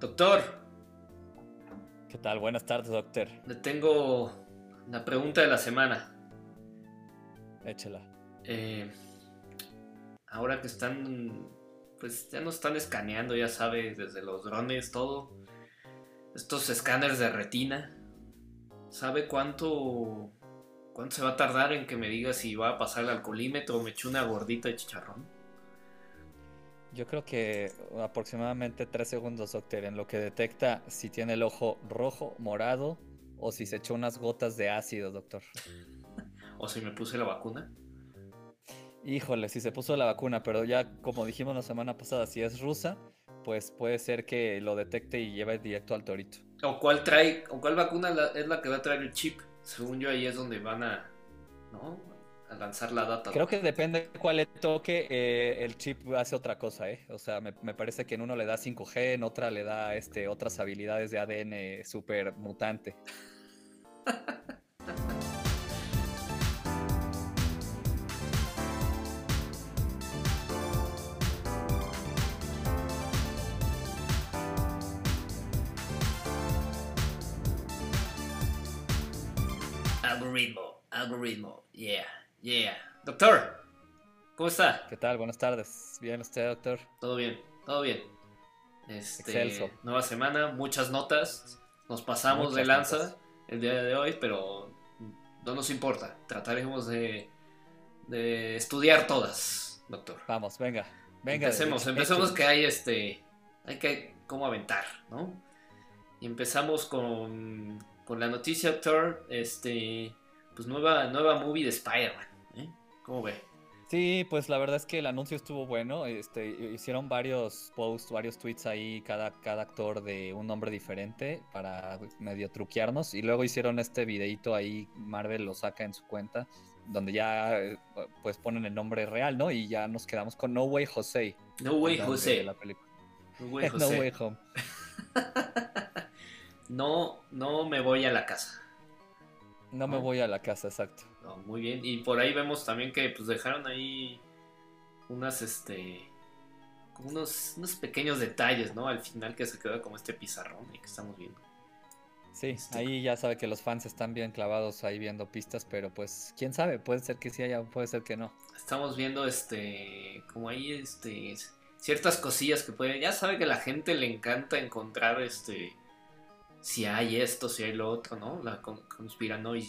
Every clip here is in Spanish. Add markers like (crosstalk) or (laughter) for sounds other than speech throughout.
Doctor, ¿Qué tal? Buenas tardes, doctor. le tengo la pregunta de la semana. Échela. Eh, ahora que están, pues ya nos están escaneando, ya sabes, desde los drones, todo. Estos escáneres de retina. ¿Sabe cuánto, cuánto se va a tardar en que me diga si va a pasar el alcoholímetro o me eché una gordita de chicharrón? Yo creo que aproximadamente tres segundos, doctor, en lo que detecta si tiene el ojo rojo, morado o si se echó unas gotas de ácido, doctor. (laughs) ¿O si me puse la vacuna? Híjole, si se puso la vacuna, pero ya como dijimos la semana pasada, si es rusa, pues puede ser que lo detecte y lleve directo al torito. ¿O cuál trae, o cuál vacuna es la que va a traer el chip? Según yo ahí es donde van a, ¿no? A lanzar la data. Creo que depende cuál le toque, eh, el chip hace otra cosa, ¿eh? O sea, me, me parece que en uno le da 5G, en otra le da este, otras habilidades de ADN súper mutante. Algoritmo, algoritmo, yeah, yeah. Doctor, ¿cómo está? ¿Qué tal? Buenas tardes. ¿Bien usted, doctor? Todo bien, todo bien. Este, Excelso. Nueva semana, muchas notas. Nos pasamos de lanza notas. el día de hoy, pero no nos importa. Trataremos de, de estudiar todas, doctor. Vamos, venga. Venga. empecemos, empecemos que hay este. Hay que cómo aventar, ¿no? Y empezamos con, con la noticia, doctor. Este. Pues nueva, nueva movie de Spider-Man. ¿eh? ¿Cómo ve? Sí, pues la verdad es que el anuncio estuvo bueno. Este, hicieron varios posts, varios tweets ahí, cada, cada actor de un nombre diferente para medio truquearnos. Y luego hicieron este videito ahí, Marvel lo saca en su cuenta, donde ya eh, pues ponen el nombre real, ¿no? Y ya nos quedamos con No Way Jose. No Way de la película. No Way (laughs) no José. Way Home. (laughs) No, no me voy a la casa. No me No. voy a la casa, exacto. No, muy bien. Y por ahí vemos también que pues dejaron ahí unas este unos, unos pequeños detalles, ¿no? Al final que se queda como este pizarrón y que estamos viendo. Sí, Este- ahí ya sabe que los fans están bien clavados ahí viendo pistas, pero pues quién sabe, puede ser que sí haya, puede ser que no. Estamos viendo este como ahí este ciertas cosillas que pueden, ya sabe que a la gente le encanta encontrar este si hay esto, si hay lo otro, ¿no? La con, conspiranoia.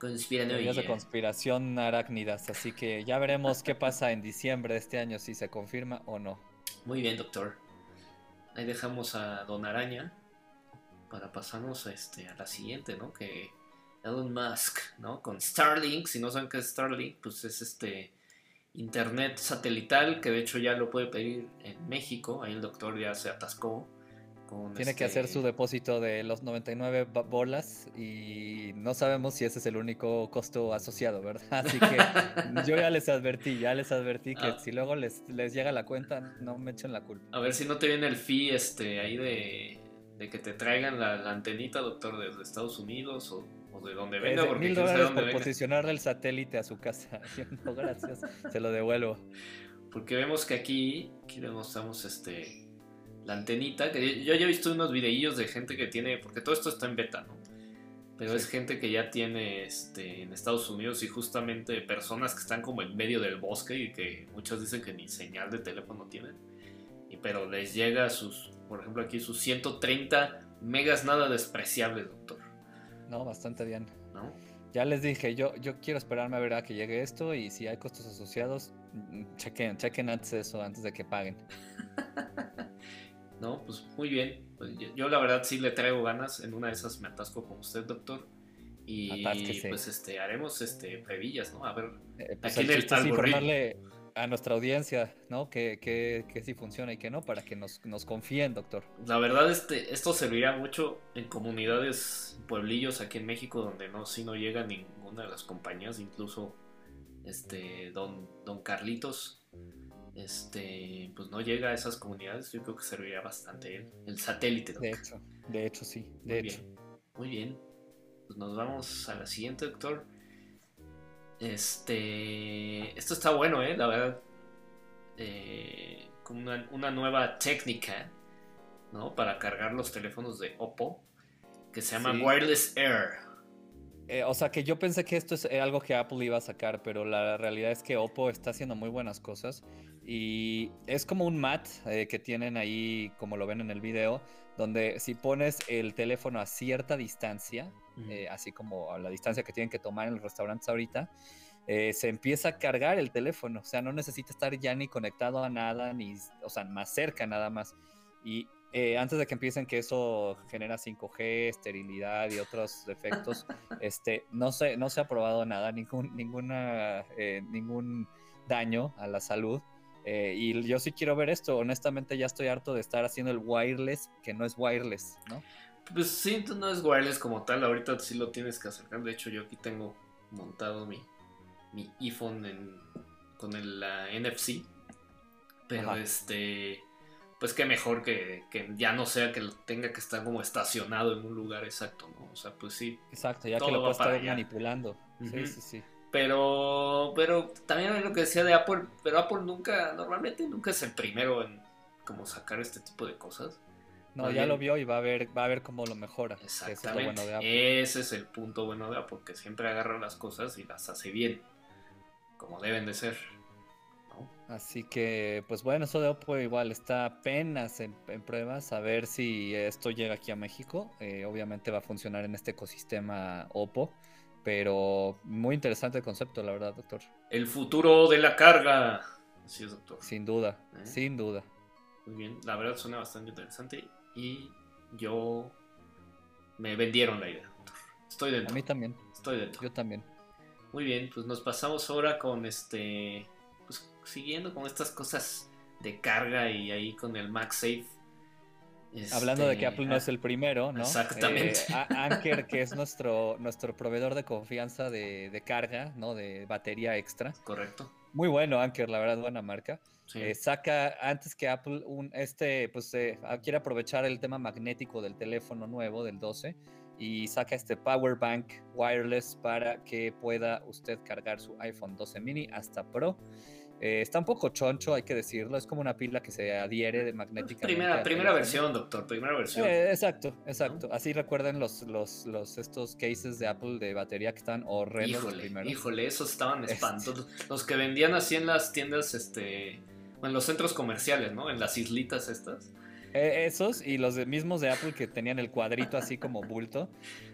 Conspiranoia. De conspiración arácnidas, así que ya veremos qué pasa en diciembre de este año, si se confirma o no. Muy bien, doctor. Ahí dejamos a Don Araña para pasarnos a, este, a la siguiente, ¿no? Que Elon Musk, ¿no? Con Starlink, si no saben qué es Starlink, pues es este internet satelital que de hecho ya lo puede pedir en México. Ahí el doctor ya se atascó. Con Tiene que este- hacer su depósito de los 99 ba- bolas y no sabemos si ese es el único costo asociado, ¿verdad? (laughs) Así que (laughs) yo ya les advertí, ya les advertí que Ah. si luego les, les llega la cuenta, no me echen la culpa. A ver si no te viene el fee este, ahí de, de que te traigan la, la antenita, doctor, desde Estados Unidos o, o de donde venga, porque mil dólares por venga. posicionar el satélite a su casa. (laughs) Yo, no, gracias, se lo devuelvo. Porque vemos que aquí, aquí le mostramos este la antenita, que yo, ya he visto unos videillos de gente que tiene, porque todo esto está en beta, ¿no? Pero Sí. es gente que ya tiene este, en Estados Unidos y justamente personas que están como en medio del bosque y que muchos dicen que ni señal de teléfono tienen. Y, pero les llega sus, por ejemplo aquí sus 130 megas nada despreciables, doctor. No, bastante bien. ¿No? Ya les dije, yo, yo quiero esperarme a ver a que llegue esto y si hay costos asociados, mm, chequen, chequen antes eso, antes de que paguen. (laughs) No, pues muy bien. Pues yo, yo la verdad sí le traigo ganas. En una de esas me atasco con usted, doctor. Y Atásquese. pues este haremos este previllas, ¿no? A ver. Eh, pues Aquí el es informarle a nuestra audiencia, ¿no? Que, que, que sí funciona y que no, para que nos, nos confíen, doctor. La verdad, este, esto servirá mucho en comunidades, pueblillos aquí en México, donde no, si no llega ninguna de las compañías, incluso este don, don Carlitos, este, pues no llega a esas comunidades. Yo creo que serviría bastante el, el satélite, doc. De hecho, de hecho sí, de Muy hecho. bien, muy bien. Pues nos vamos a la siguiente, doctor. Este. Esto está bueno, ¿eh? La verdad. Eh, con una, una nueva técnica ¿no? Para cargar los teléfonos de Oppo, que se llama Wireless Air. Eh, o sea que yo pensé que esto es algo que Apple iba a sacar, pero la realidad es que Oppo está haciendo muy buenas cosas y es como un mat eh, que tienen ahí, como lo ven en el video, donde si pones el teléfono a cierta distancia, eh, así como a la distancia que tienen que tomar en los restaurantes ahorita, eh, se empieza a cargar el teléfono. O sea, no necesita estar ya ni conectado a nada, ni, o sea, más cerca nada más. Y eh, antes de que empiecen que eso genera 5G, esterilidad y otros defectos, (laughs) este, no, se, no se ha probado nada, ningún, ninguna, ningún daño a la salud. Y yo sí quiero ver esto. Honestamente, ya estoy harto de estar haciendo el wireless que no es wireless, ¿no? Pues sí, no es wireless como tal, ahorita sí lo tienes que acercar. De hecho, yo aquí tengo montado mi, mi iPhone con el NFC. Pero este, pues qué mejor que, ya no sea que tenga que estar como estacionado en un lugar exacto, ¿no? O sea, pues sí. Exacto, ya que lo puedes estar manipulando. Sí, sí, sí. Pero, pero también es lo que decía de Apple, pero Apple nunca, normalmente nunca es el primero en como sacar este tipo de cosas. No, ya lo vio y va a ver, va a ver cómo lo mejora. Exactamente. Ese es, el punto bueno de Apple, que siempre agarra las cosas y las hace bien, como deben de ser. Así que, pues bueno, eso de Oppo igual está apenas en, pruebas, a ver si esto llega aquí a México. Eh, obviamente va a funcionar en este ecosistema Oppo, pero muy interesante el concepto, la verdad, doctor. El futuro de la carga. Así es, doctor. Sin duda, ¿Eh? sin duda. Muy bien, la verdad suena bastante interesante y yo me vendieron la idea. Estoy dentro. A mí también. Estoy dentro. Yo también. Muy bien, pues nos pasamos ahora con este, pues siguiendo con estas cosas de carga y ahí con el MagSafe. Hablando de que Apple no es el primero, ¿no? Exactamente. Eh, Anker, que es nuestro, nuestro proveedor de confianza de, de, carga, ¿no? De batería extra. Correcto. Muy bueno, Anker, la verdad, buena marca. Eh, saca antes que Apple un este pues eh, quiere aprovechar el tema magnético del teléfono nuevo del 12 y saca este power bank wireless para que pueda usted cargar su iPhone 12 mini hasta Pro. Eh, está un poco choncho, hay que decirlo. Es como una pila que se adhiere de magnética. Primera, primera versión, doctor, primera versión. exacto, exacto. Así recuerden los, los, los, estos cases de Apple de batería que están horrendos híjole, Híjole, esos estaban (laughs) este. espantosos. Los que vendían así en las tiendas, este, en los centros comerciales, ¿no? En las islitas estas. Eh, esos y los mismos de Apple que tenían el cuadrito así como bulto.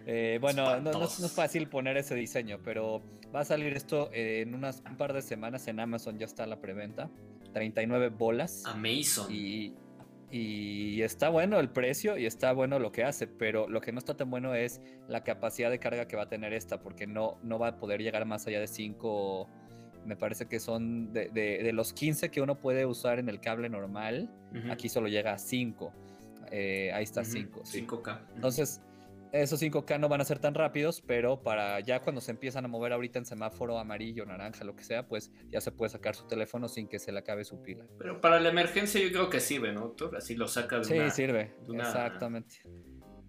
Eh, bueno, no, es fácil poner ese diseño, pero va a salir esto en unas, un par de semanas en Amazon, ya está la preventa. 39 bolas. Amazon. Y, y está bueno el precio y está bueno lo que hace, pero lo que no está tan bueno es la capacidad de carga que va a tener esta, porque no, no va a poder llegar más allá de 5 me parece que son de, los 15 que uno puede usar en el cable normal, aquí solo llega a 5. Eh, ahí está 5. 5K. Entonces, esos 5K no van a ser tan rápidos, pero para ya cuando se empiezan a mover ahorita en semáforo amarillo, naranja, lo que sea, pues ya se puede sacar su teléfono sin que se le acabe su pila. Pero para la emergencia yo creo que sirve, ¿no, doctor? Así lo saca de sí, sirve. Exactamente.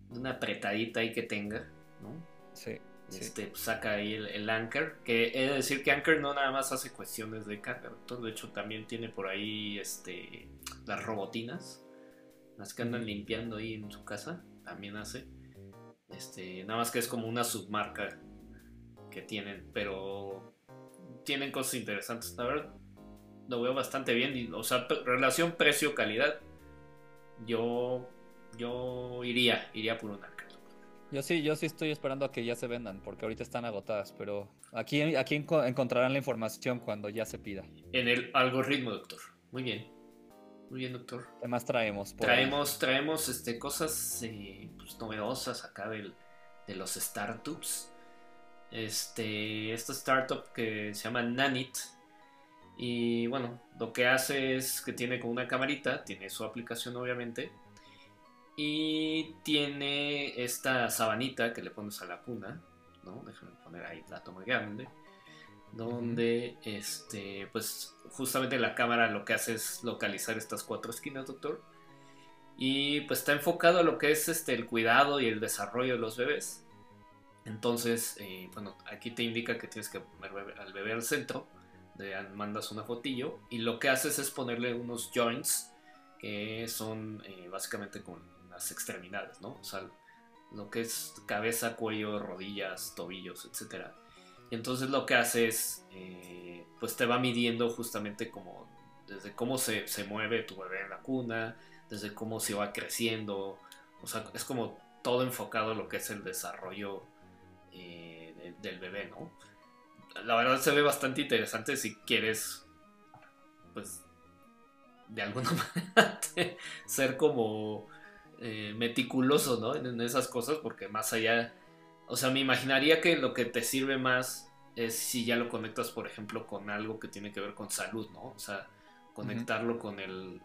De una apretadita ahí que tenga, ¿no? Sí. Este, pues, saca ahí el, Anchor, que he de decir que Anchor no nada más hace cuestiones de carga, de hecho también tiene por ahí este, las robotinas, las que andan limpiando ahí en su casa, también hace. Este, nada más que es como una submarca que tienen, pero tienen cosas interesantes, la verdad. Lo veo bastante bien, o sea, relación precio-calidad, yo, yo iría, iría por un Anchor. Yo sí, yo sí estoy esperando a que ya se vendan, porque ahorita están agotadas, pero aquí, aquí encontrarán la información cuando ya se pida. En el algoritmo, doctor. Muy bien. Muy bien, doctor. ¿Qué más traemos? traemos, traemos este, cosas eh, pues, novedosas acá del, de los startups. Este, esta startup que se llama Nanit. Y bueno, lo que hace es que tiene con una camarita, tiene su aplicación obviamente y tiene esta sabanita que le pones a la cuna, ¿no? Déjame poner ahí plato muy grande. Donde, este, pues justamente la cámara lo que hace es localizar estas cuatro esquinas, doctor. Y pues está enfocado a lo que es este, el cuidado y el desarrollo de los bebés. Entonces, eh, bueno, aquí te indica que tienes que poner al bebé al centro. De, mandas una fotillo. Y lo que haces es ponerle unos joints que son eh, básicamente con las extremidades, ¿no? O sea, lo que es cabeza, cuello, rodillas, tobillos, etc. Y entonces lo que hace es, eh, pues te va midiendo justamente como desde cómo se, se, mueve tu bebé en la cuna, desde cómo se va creciendo, o sea, es como todo enfocado a lo que es el desarrollo eh, del bebé, ¿no? La verdad se ve bastante interesante si quieres, pues, de alguna (laughs) manera ser como eh, meticuloso, ¿no? En, esas cosas, porque más allá, o sea, me imaginaría que lo que te sirve más es si ya lo conectas, por ejemplo, con algo que tiene que ver con salud, ¿no? O sea, conectarlo con el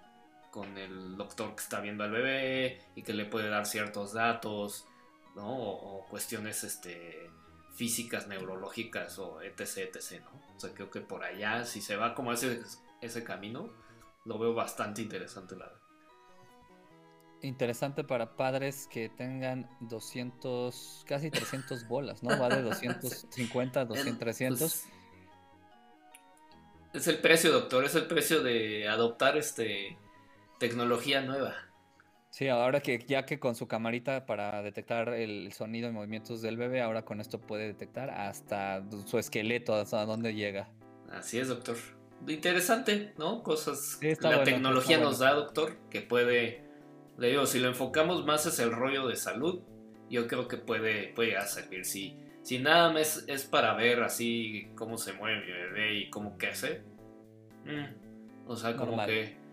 con el doctor que está viendo al bebé y que le puede dar ciertos datos, ¿no? O, cuestiones este, físicas, neurológicas o etc, etc, ¿no? O sea, creo que por allá, si se va como ese, ese camino, lo veo bastante interesante, la verdad. Interesante para padres que tengan 200, casi 300 bolas, ¿no? Va de 250 a 200, 300. es el precio, doctor, es el precio de adoptar este tecnología nueva. Sí, ahora que ya que con su camarita para detectar el sonido y movimientos del bebé, ahora con esto puede detectar hasta su esqueleto, hasta dónde llega. Así es, doctor. Interesante, ¿no? Cosas que la tecnología nos da, doctor, que puede, le digo, si lo enfocamos más es el rollo de salud, yo creo que puede, puede servir. Si, si nada más es para ver así cómo se mueve mi bebé y cómo crece, mm, o sea, como que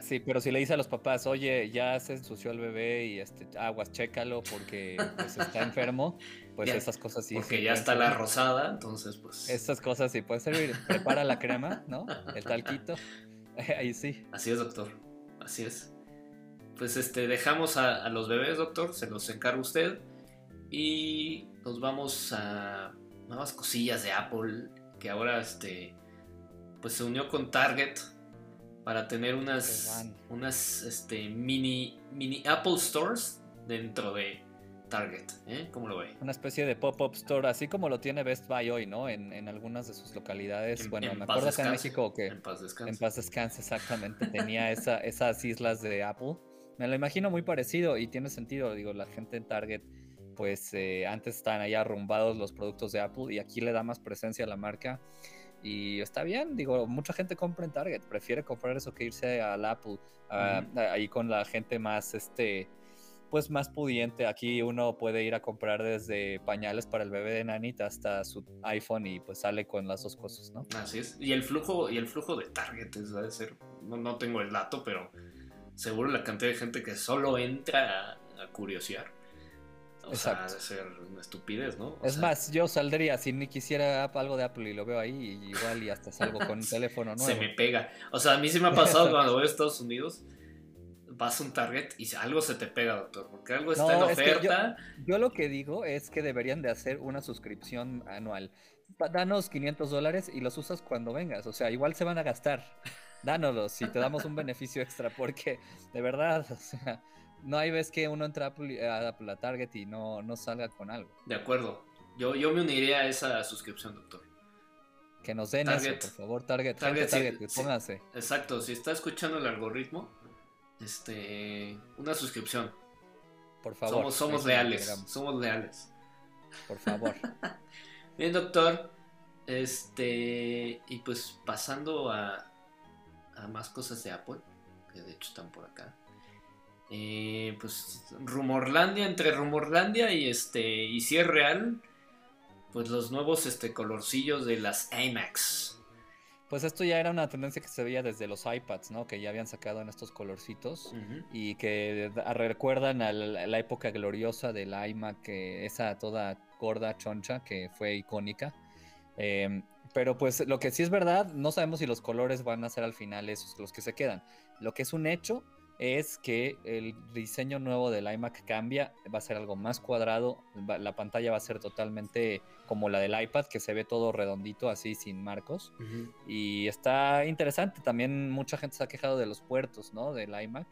Sí, pero si le dice a los papás, oye, ya se ensució el bebé y este, aguas, chécalo porque pues, está (laughs) enfermo, pues esas cosas sí. Porque ya está la rosada, entonces pues. Esas cosas sí pueden servir. Prepara la crema, ¿no? El talquito. (laughs) Ahí sí. Así es, doctor. Así es. Pues este, dejamos a, a los bebés, doctor, se los encarga usted. Y nos vamos a nuevas cosillas de Apple, que ahora este, pues se unió con Target para tener unas, unas este, mini, mini Apple Stores dentro de Target. ¿eh? ¿Cómo lo ve? Una especie de pop-up store, así como lo tiene Best Buy hoy, ¿no? En, en algunas de sus localidades. bueno, me acuerdo acá en México que en paz descanse, en paz descanse exactamente, tenía esa, esas islas de Apple. Me lo imagino muy parecido y tiene sentido, digo, la gente en Target pues eh, antes estaban ahí arrumbados los productos de Apple y aquí le da más presencia a la marca y está bien, digo, mucha gente compra en Target, prefiere comprar eso que irse al Apple, ah, ahí con la gente más, este, pues más pudiente. Aquí uno puede ir a comprar desde pañales para el bebé de Nanita hasta su iPhone y pues sale con las dos cosas, ¿no? Así es. Y el flujo, y el flujo de Target es, va a ser, no, no tengo el dato, pero seguro la cantidad de gente que solo entra a, a curiosear o sea, de ser una estupidez, ¿no? es más, yo saldría si ni quisiera algo de Apple y lo veo ahí, igual y hasta salgo con un (laughs) teléfono nuevo. Se me pega. O sea, a mí sí me ha pasado (laughs) cuando voy a Estados Unidos, vas a un Target y algo se te pega, doctor, porque algo está en oferta. Yo, lo que digo es que deberían de hacer una suscripción anual. Danos 500 dólares y los usas cuando vengas. O sea, igual se van a gastar. Dánoslos si te damos un beneficio extra, porque de verdad, o sea no hay vez que uno entra a, la Target y no, no salga con algo. De acuerdo. Yo, yo me uniría a esa suscripción, doctor. Que nos den eso, por favor, Target. Target, Target, póngase. exacto, si está escuchando el algoritmo, este, una suscripción. Por favor. Somos, somos leales, somos leales. Por favor. (laughs) Bien, doctor. Este, y pues pasando a, a más cosas de Apple, que de hecho están por acá. Eh, pues Rumorlandia, entre Rumorlandia y este y si es real, pues los nuevos este colorcillos de las IMAX. Pues esto ya era una tendencia que se veía desde los iPads, ¿no? Que ya habían sacado en estos colorcitos y que recuerdan a la, época gloriosa del iMac, que esa toda gorda choncha que fue icónica. Em, pero pues lo que sí es verdad, no sabemos si los colores van a ser al final esos los que se quedan. Lo que es un hecho es que el diseño nuevo del iMac cambia, va a ser algo más cuadrado, la pantalla va a ser totalmente como la del iPad, que se ve todo redondito, así sin marcos. Y está interesante, también mucha gente se ha quejado de los puertos, ¿no? Del iMac.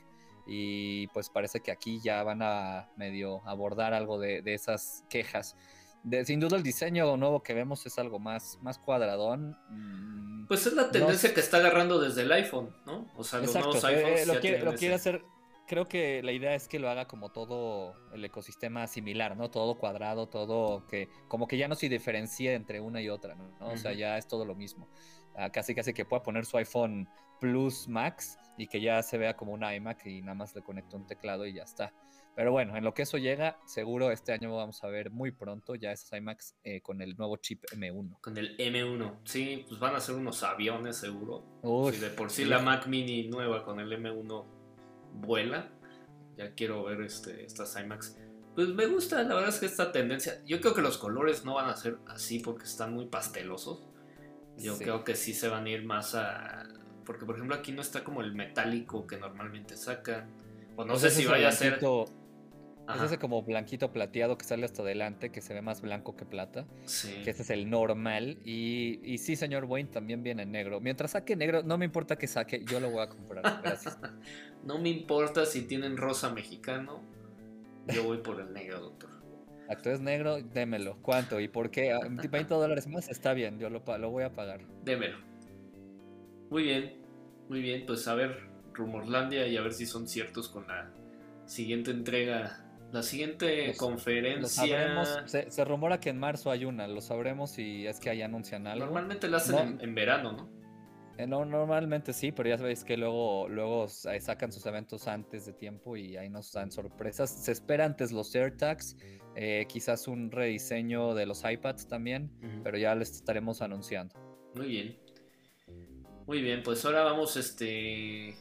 Y pues parece que aquí ya van a medio abordar algo de, esas quejas. Sin duda el diseño nuevo que vemos es algo más, más cuadradón. Mm, pues es la tendencia que está agarrando desde el iPhone, ¿no? O sea, los nuevos eh, iPhones lo, quiere, lo quiere hacer creo que la idea es que lo haga como todo el ecosistema similar, ¿no? Todo cuadrado, todo que como que ya no se diferencia entre una y otra, ¿no? O sea, ya es todo lo mismo. Ah, casi casi que pueda poner su iPhone Plus Max y que ya se vea como un iMac y nada más le conecta un teclado y ya está. Pero bueno, en lo que eso llega, seguro este año vamos a ver muy pronto ya esos iMacs eh, con el nuevo chip M1. Con el M1, sí, pues van a ser unos aviones seguro. si de por sí la Mac Mini nueva con el M1 vuela, ya quiero ver este, estas iMacs. Pues me gusta, la verdad es que esta tendencia, yo creo que los colores no van a ser así porque están muy pastelosos. Yo creo que sí se van a ir más a... Porque por ejemplo aquí no está como el metálico que normalmente sacan. O no sé si vaya a ser... Es ese como blanquito plateado que sale hasta adelante, que se ve más blanco que plata. Sí. Que ese es el normal. Y, y sí, señor Wayne, también viene en negro. Mientras saque negro, no me importa que saque, yo lo voy a comprar. Gracias. (laughs) no me importa si tienen rosa mexicano, yo voy por el negro, doctor. Acto es negro, démelo. ¿Cuánto y por qué? 20 ah, dólares más está bien, yo lo, lo voy a pagar. Démelo. Muy bien, muy bien. Pues a ver, Rumorlandia y a ver si son ciertos con la siguiente entrega la siguiente conferencia. se, rumora que en marzo hay una, lo sabremos si es que ahí anuncian algo. Normalmente la hacen en, verano, ¿no? Eh, no, normalmente sí, pero ya sabéis que luego, luego sacan sus eventos antes de tiempo y ahí nos dan sorpresas. Se espera antes los AirTags, eh, quizás un rediseño de los iPads también, pero ya les estaremos anunciando. Muy bien. Muy bien, pues ahora vamos este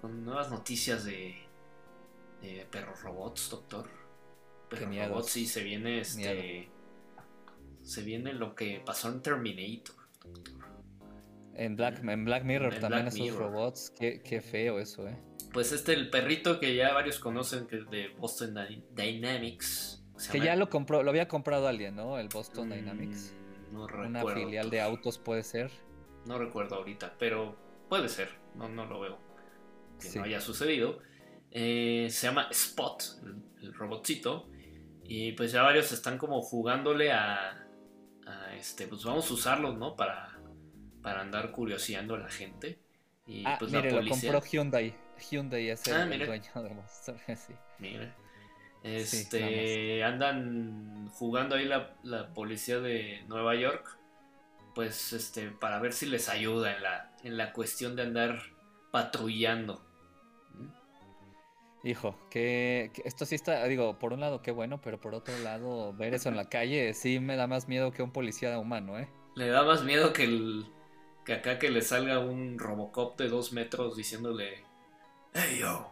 con nuevas noticias de perros robots, doctor. Perros robots, sí, se viene este. Se viene lo que pasó en Terminator, En Black, en Black Mirror también esos robots, qué, feo eso, eh. Pues este, el perrito que ya varios conocen, que es de Boston Dynamics. Que ya lo compró, lo había comprado alguien, ¿no? El Boston mm, Dynamics. No recuerdo. Una filial de autos puede ser. No recuerdo ahorita, pero puede ser. No, no lo veo. Que no haya sucedido. Eh, se llama Spot, el, robotcito. Y pues ya varios están como jugándole a, este, pues vamos a usarlos, ¿no? Para, para andar curioseando a la gente. Y ah, pues mire, la policía... lo compró Hyundai. Hyundai es el, ah, dueño de (laughs) sí. Este, andan jugando ahí la, la, policía de Nueva York. Pues este, para ver si les ayuda en la, en la cuestión de andar patrullando. Hijo, que, esto sí está, digo, por un lado qué bueno, pero por otro lado, ver eso en la calle sí me da más miedo que un policía humano, ¿eh? Le da más miedo que el que acá que le salga un Robocop de dos metros diciéndole, hey yo.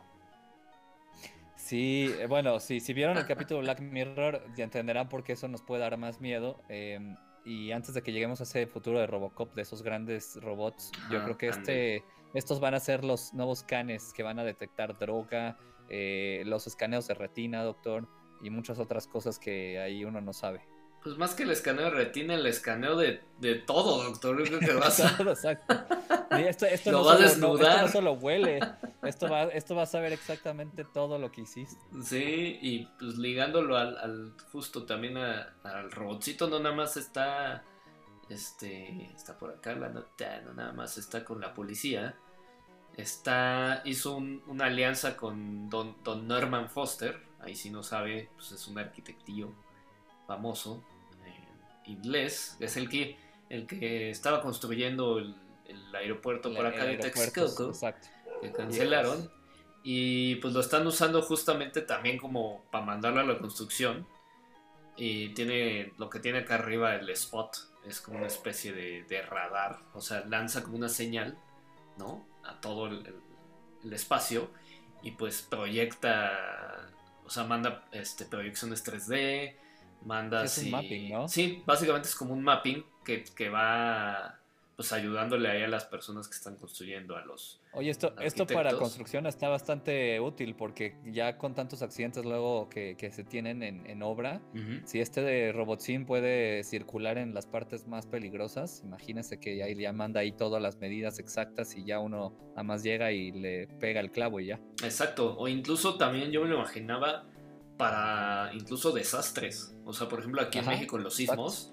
Sí, eh, bueno, sí, si vieron el capítulo Black Mirror, ya entenderán por qué eso nos puede dar más miedo. Em, y antes de que lleguemos a ese futuro de Robocop, de esos grandes robots, yo creo que este, estos van a ser los nuevos canes que van a detectar droga, eh, los escaneos de retina, doctor, y muchas otras cosas que ahí uno no sabe. Pues más que el escaneo de retina, el escaneo de, todo, doctor. Yo creo que (laughs) vas a... Exacto. Esto, esto, no solo, esto, no solo, huele, (laughs) esto va, esto va a saber exactamente todo lo que hiciste. Sí, y pues ligándolo al, justo también al robotcito, no nada más está, este, está por acá la nota, no nada más está con la policía, Está, hizo una alianza con don, Norman Foster, ahí si no sabe, pues es un arquitectillo famoso, eh, inglés, es el que, el que estaba construyendo el, aeropuerto por acá de Texcoco, que cancelaron, y pues lo están usando justamente también como para mandarlo a la construcción, y tiene lo que tiene acá arriba el spot, es como una especie de, de radar, o sea, lanza como una señal, ¿no? A todo el, espacio y pues proyecta, o sea, manda este, proyecciones 3D, manda... Es un mapping, ¿no? Sí, básicamente es como un mapping que, que va pues ayudándole ahí a las personas que están construyendo, a los... Oye, esto, esto para construcción está bastante útil porque ya con tantos accidentes luego que, se tienen en, obra, si este de Robotsim puede circular en las partes más peligrosas, imagínese que ahí ya manda ahí todas las medidas exactas y ya uno nada más llega y le pega el clavo y ya. Exacto, o incluso también yo me lo imaginaba para incluso desastres. O sea, por ejemplo, aquí en México en los sismos,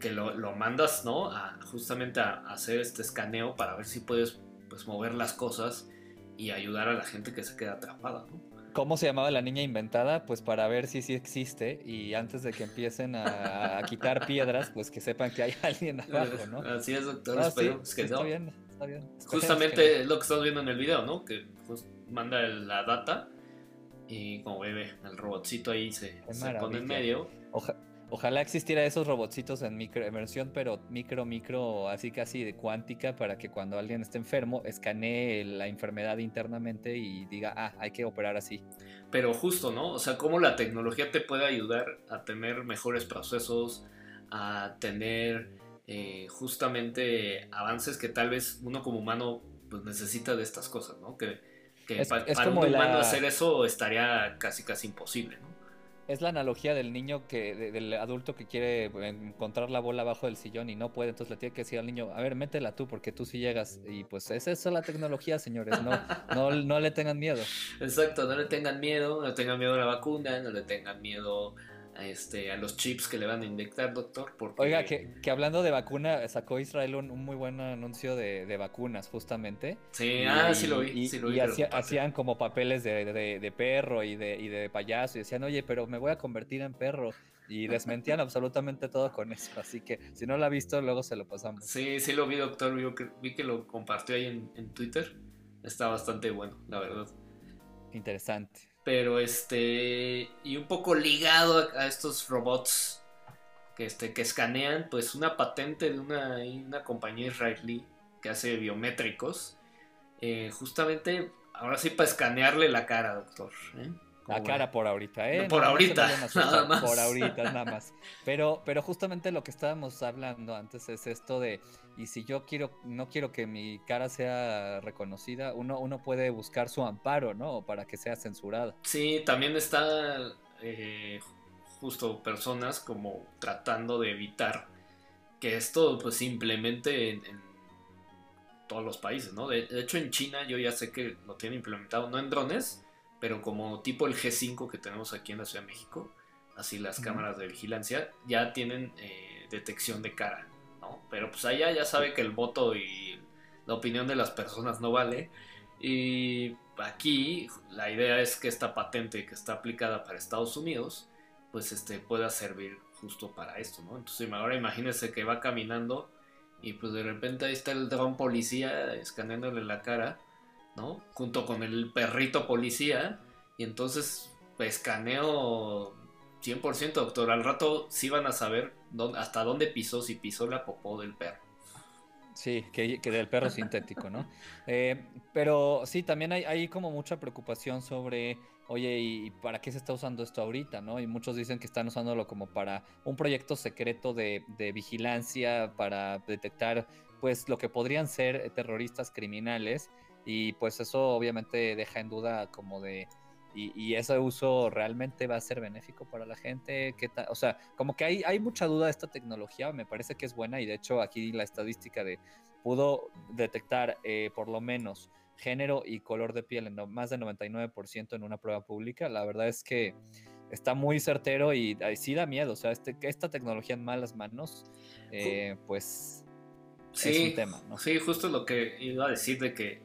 que lo, lo mandas, ¿no? A, justamente a, a hacer este escaneo para ver si puedes pues, mover las cosas y ayudar a la gente que se queda atrapada, ¿no? ¿Cómo se llamaba la niña inventada? Pues para ver si sí existe y antes de que empiecen a, a quitar piedras, pues que sepan que hay (laughs) alguien abajo, ¿no? (laughs) Así es, doctor. Ah, sí, que está no. bien, está bien. Justamente es lo que estamos viendo en el video, ¿no? Que pues, manda la data y como bebé, el robotcito ahí se, se pone en medio. Oja- ojalá existiera esos robotcitos en micro, en versión, pero micro, micro, así casi de cuántica, para que cuando alguien esté enfermo, escanee la enfermedad internamente y diga, ah, hay que operar así. Pero justo, ¿no? O sea, cómo la tecnología te puede ayudar a tener mejores procesos, a tener eh, justamente avances que tal vez uno como humano pues necesita de estas cosas, ¿no? Que, que Es- para un humano la- hacer eso estaría casi casi imposible, ¿no? Es la analogía del niño que, de- del adulto que quiere encontrar la bola abajo del sillón y no puede, entonces le tiene que decir al niño, a ver, métela tú porque tú sí llegas. Y pues es eso la tecnología, señores, no, no, no le tengan miedo. (laughs) Exacto, no le tengan miedo, no tengan miedo a la vacuna, no le tengan miedo este, a los chips que le van a inyectar, doctor, porque... Oiga, que, que hablando de vacuna, sacó Israel un, un muy buen anuncio de, de vacunas, justamente. Sí, Y- ah, sí lo vi, y- sí lo vi. y pero hacía- hacían como papeles de, de- de perro y de, y de payaso y decían, oye, pero me voy a convertir en perro. Y desmentían (laughs) absolutamente todo con eso. Así que si no lo ha visto, luego se lo pasamos. Sí, sí lo vi, doctor, vi que, vi que lo compartió ahí en, en Twitter. Está bastante bueno, la verdad. Interesante. Pero este, y un poco ligado a, estos robots que, este, que escanean, pues una patente de una, una compañía israelí que hace biométricos, eh, justamente, ahora sí para escanearle la cara, doctor. ¿eh? La cara por ahorita, ¿eh? Por ahorita, asustar, nada más. Por ahorita, nada (laughs) más. Pero, pero justamente lo que estábamos hablando antes es esto de, y si yo quiero, no quiero que mi cara sea reconocida, uno, uno puede buscar su amparo, ¿no? Para que sea censurada. Sí, también está eh, justo personas como tratando de evitar que esto pues se implemente en, en todos los países, ¿no? De, de hecho en China yo ya sé que lo tienen implementado, no en drones, pero como tipo el G5 que tenemos aquí en la Ciudad de México, así las Ujú. cámaras de vigilancia ya tienen eh, detección de cara, ¿no? Pero pues allá ya sabe que el voto y la opinión de las personas no vale. Y aquí la idea es que esta patente que está aplicada para Estados Unidos, pues este, pueda servir justo para esto, ¿no? Entonces ahora imagínense que va caminando y pues de repente ahí está el dron policía escaneándole la cara, ¿no? Junto con el perrito policía y entonces pues, escaneo 100%, doctor. Al rato sí van a saber dónde- hasta dónde pisó, si pisó la popó del perro. Sí, que, que del perro sintético, ¿no? (laughs) Eh, pero sí, también hay, hay como mucha preocupación sobre, oye, ¿y para qué se está usando esto ahorita, no? Y muchos dicen que están usándolo como para un proyecto secreto de, de vigilancia, para detectar, pues, lo que podrían ser terroristas criminales. Y pues eso obviamente deja en duda como de... Y, y ese uso realmente va a ser benéfico para la gente. ¿Qué O sea, como que hay, hay mucha duda de esta tecnología. Me parece que es buena y de hecho aquí la estadística de pudo detectar eh, por lo menos género y color de piel en más del 99% en una prueba pública. La verdad es que está muy certero y, sí da miedo. O sea, este, que esta tecnología en malas manos, eh, pues es un tema, ¿no? Sí, justo lo que iba a decir de que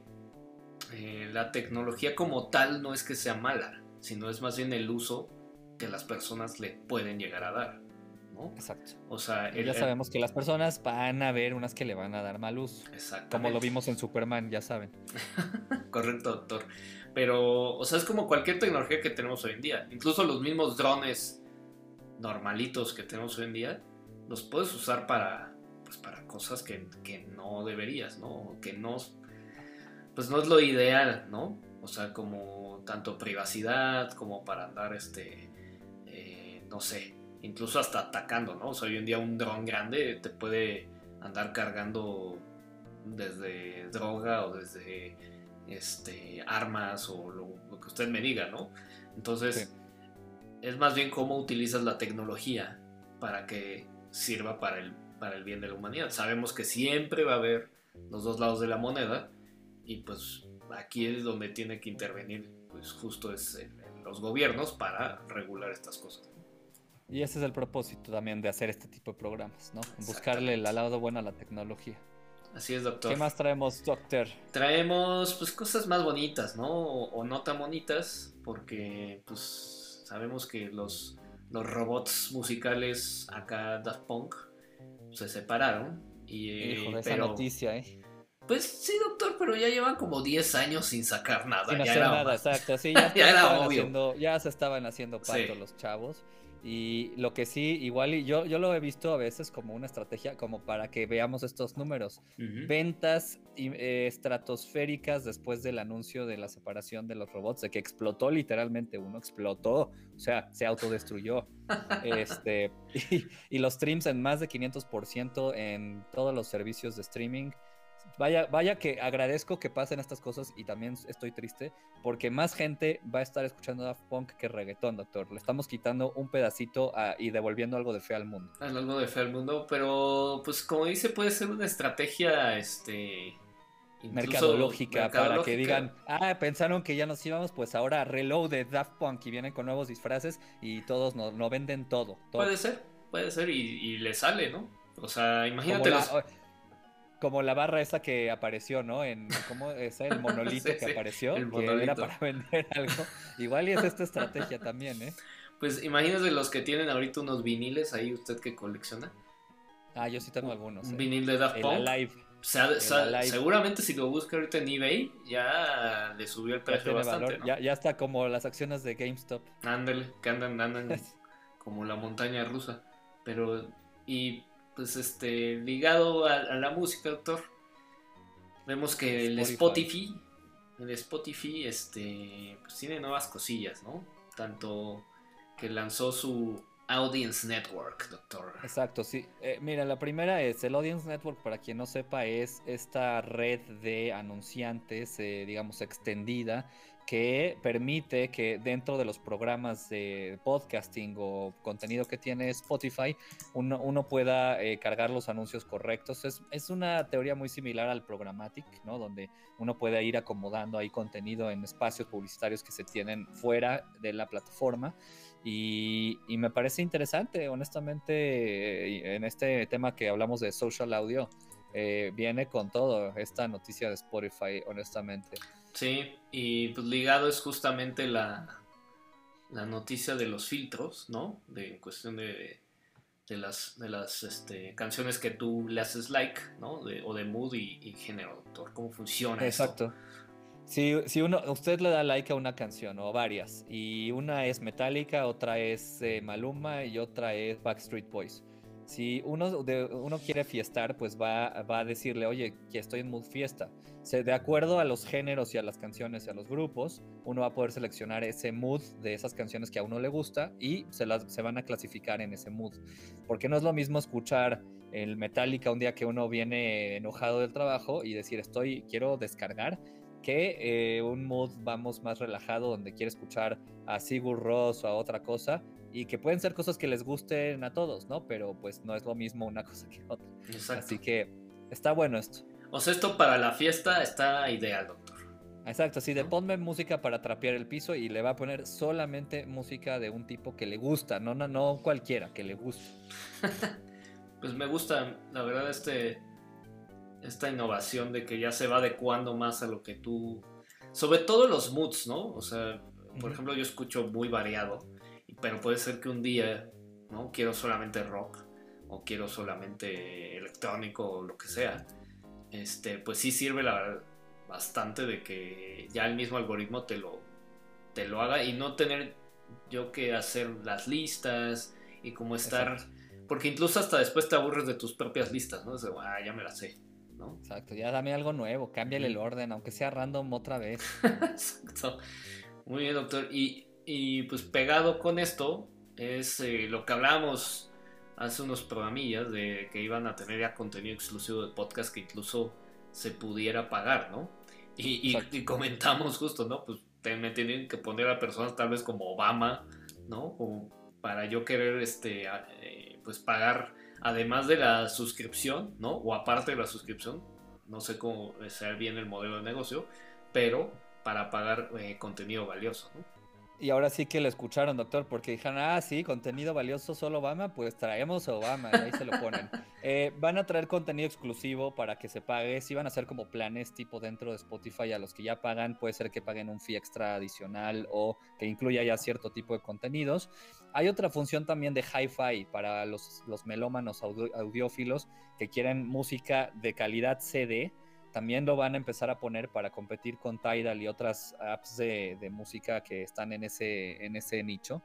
eh, la tecnología como tal no es que sea mala, sino es más bien el uso que las personas le pueden llegar a dar, ¿no? Exacto. O sea, el- ya el- sabemos que las personas van a ver unas que le van a dar mal uso. Como lo vimos en Superman, ya saben. (laughs) Correcto, doctor. Pero, o sea, es como cualquier tecnología que tenemos hoy en día. Incluso los mismos drones normalitos que tenemos hoy en día, los puedes usar para, pues, para cosas que, que no deberías, ¿no? Que no, pues no es lo ideal, ¿no? O sea, como tanto privacidad como para andar, este, eh, no sé, incluso hasta atacando, ¿no? O sea, hoy en día un dron grande te puede andar cargando desde droga o desde este, armas o lo, lo que usted me diga, ¿no? Entonces, Sí. es más bien cómo utilizas la tecnología para que sirva para el, para el bien de la humanidad. Sabemos que siempre va a haber los dos lados de la moneda y pues aquí es donde tiene que intervenir, pues justo es el, los gobiernos para regular estas cosas. Y ese es el propósito también de hacer este tipo de programas, ¿no? Buscarle el lado bueno a la tecnología. Así es, doctor. ¿Qué más traemos, doctor? Traemos pues cosas más bonitas, ¿no? O, no tan bonitas, porque pues sabemos que los, los robots musicales acá Daft Punk se separaron. Y, Hijo de esa noticia, ¿eh? Pues sí, doctor, pero ya llevan como 10 años sin sacar nada. Sin ya hacer nada, exacto. Sí, (laughs) ya, ya, era haciendo, ya se estaban haciendo pato los chavos. Y lo que sí, igual y yo, yo lo he visto a veces como una estrategia como para que veamos estos números. Ventas eh, estratosféricas después del anuncio de la separación de los robots, de que explotó literalmente uno, explotó, o sea, se autodestruyó. (laughs) este, (laughs) y, y, los streams en más de 500% en todos los servicios de streaming. Vaya, vaya que agradezco que pasen estas cosas y también estoy triste porque más gente va a estar escuchando Daft Punk que reggaetón, doctor. Le estamos quitando un pedacito y devolviendo algo de fe al mundo. Algo de fe al mundo, pero pues como dice puede ser una estrategia este mercadológica, para que digan, ah, pensaron que ya nos íbamos, pues ahora reload de Daft Punk y vienen con nuevos disfraces y todos nos no venden todo, Puede ser, puede ser y, le sale, ¿no? O sea, imagínate como la barra esa que apareció, ¿no? En cómo es el (laughs) monolito que apareció, que era para (laughs) vender algo. Igual y es esta estrategia también, ¿eh? Pues imagínese los que tienen ahorita unos viniles ahí, usted que colecciona. Ah, yo sí tengo algunos. Un ¿eh? vinil de Daft Punk. seguramente si lo busca ahorita en eBay, ya le subió el precio bastante. Ya, ya, está como las acciones de GameStop. Ándale, que andan, andan (laughs) como la montaña rusa. Pero, y pues este, ligado a, la música, doctor, vemos que el Spotify, el Spotify, este, pues tiene nuevas cosillas, ¿no? Tanto que lanzó su Audience Network, doctor. Exacto, sí. Eh, mira, la primera es el Audience Network, para quien no sepa, es esta red de anunciantes, eh, digamos, extendida, que permite que dentro de los programas de podcasting o contenido que tiene Spotify, uno, pueda eh, cargar los anuncios correctos. Es, es, una teoría muy similar al programmatic, ¿no? Donde uno puede ir acomodando ahí contenido en espacios publicitarios que se tienen fuera de la plataforma. Y, me parece interesante, honestamente, en este tema que hablamos de social audio, eh, viene con todo esta noticia de Spotify, honestamente. Sí, y pues ligado es justamente la, la noticia de los filtros, ¿no? De cuestión de, de las, de las este, canciones que tú le haces like, ¿no? o de mood y, género, doctor. ¿Cómo funciona Exacto. Si, si, uno, usted le da like a una canción o varias, y una es Metallica, otra es eh, Maluma y otra es Backstreet Boys. Si uno, quiere fiestar, pues va, a decirle, oye, que estoy en mood fiesta. de acuerdo a los géneros y a las canciones y a los grupos, uno va a poder seleccionar ese mood de esas canciones que a uno le gusta y se, las, se van a clasificar en ese mood. Porque no es lo mismo escuchar el Metallica un día que uno viene enojado del trabajo y decir, estoy, quiero descargar, que eh, un mood, vamos, más relajado, donde quiere escuchar a Sigur Ross o a otra cosa, y que pueden ser cosas que les gusten a todos, ¿no? Pero pues no es lo mismo una (laughs) cosa que otra. Exacto. Así que está bueno esto. O sea, esto para la fiesta está ideal, doctor. Exacto, así de ponme música para trapear el piso y le va a poner solamente música de un tipo que le gusta, no, no, no cualquiera, que le guste. (laughs) pues me gusta, la verdad, este, esta innovación de que ya se va adecuando más a lo que tú... Sobre todo los moods, ¿no? O sea, por ejemplo, yo escucho muy variado pero puede ser que un día, ¿no? Quiero solamente rock o quiero solamente electrónico o lo que sea. Este, pues sí sirve la, bastante de que ya el mismo algoritmo te lo, te lo haga y no tener yo que hacer las listas y como estar... Porque incluso hasta después te aburres de tus propias listas, ¿no? ah, ya me las sé, ¿no? Exacto, ya dame algo nuevo, cámbiale el orden, aunque sea random otra vez. (laughs) Exacto. Muy bien, doctor. Y y pues pegado con esto es eh, lo que hablábamos hace unos programillas de que iban a tener ya contenido exclusivo de podcast que incluso se pudiera pagar, ¿no? Y, comentamos justo, ¿no? Pues me tienen que poner a personas tal vez como Obama, ¿no? para yo querer, este, eh, pues pagar, además de la suscripción, ¿no? O aparte de la suscripción, no sé cómo sea bien el modelo de negocio, pero para pagar eh, contenido valioso, ¿no? Y ahora sí que lo escucharon, doctor, porque dijeron, ah, sí, contenido valioso solo Obama, pues traemos a Obama, y ahí se lo ponen. (laughs) Eh, van a traer contenido exclusivo para que se pague, sí van a hacer como planes tipo dentro de Spotify a los que ya pagan, puede ser que paguen un fee extra adicional o que incluya ya cierto tipo de contenidos. Hay otra función también de hi-fi para los, los melómanos audiófilos que quieren música de calidad CD, también lo van a empezar a poner para competir con Tidal y otras apps de, música que están en ese, en ese nicho.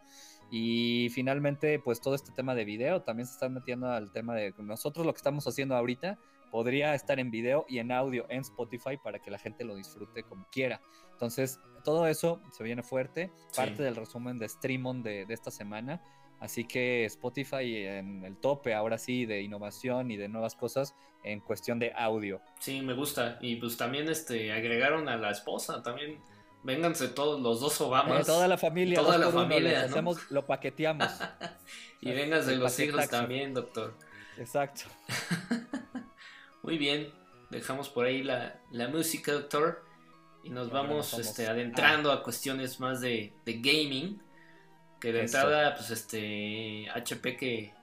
Y finalmente, pues todo este tema de video también se está metiendo al tema de nosotros lo que estamos haciendo ahorita podría estar en video y en audio en Spotify para que la gente lo disfrute como quiera. Entonces, todo eso se viene fuerte, parte del resumen de Streamon de, de esta semana. Así que Spotify en el tope ahora sí de innovación y de nuevas cosas en cuestión de audio. Sí, me gusta. Y pues también este agregaron a la esposa, también vénganse todos los dos Obamas. Eh, toda la familia, toda la familia, hacemos, lo paqueteamos. (laughs) y vénganse los hijos también, doctor. Exacto. (laughs) Muy bien, dejamos por ahí la, música, doctor, y nos vamos, este, adentrando a cuestiones más de, de gaming. Que de entrada, pues este HP que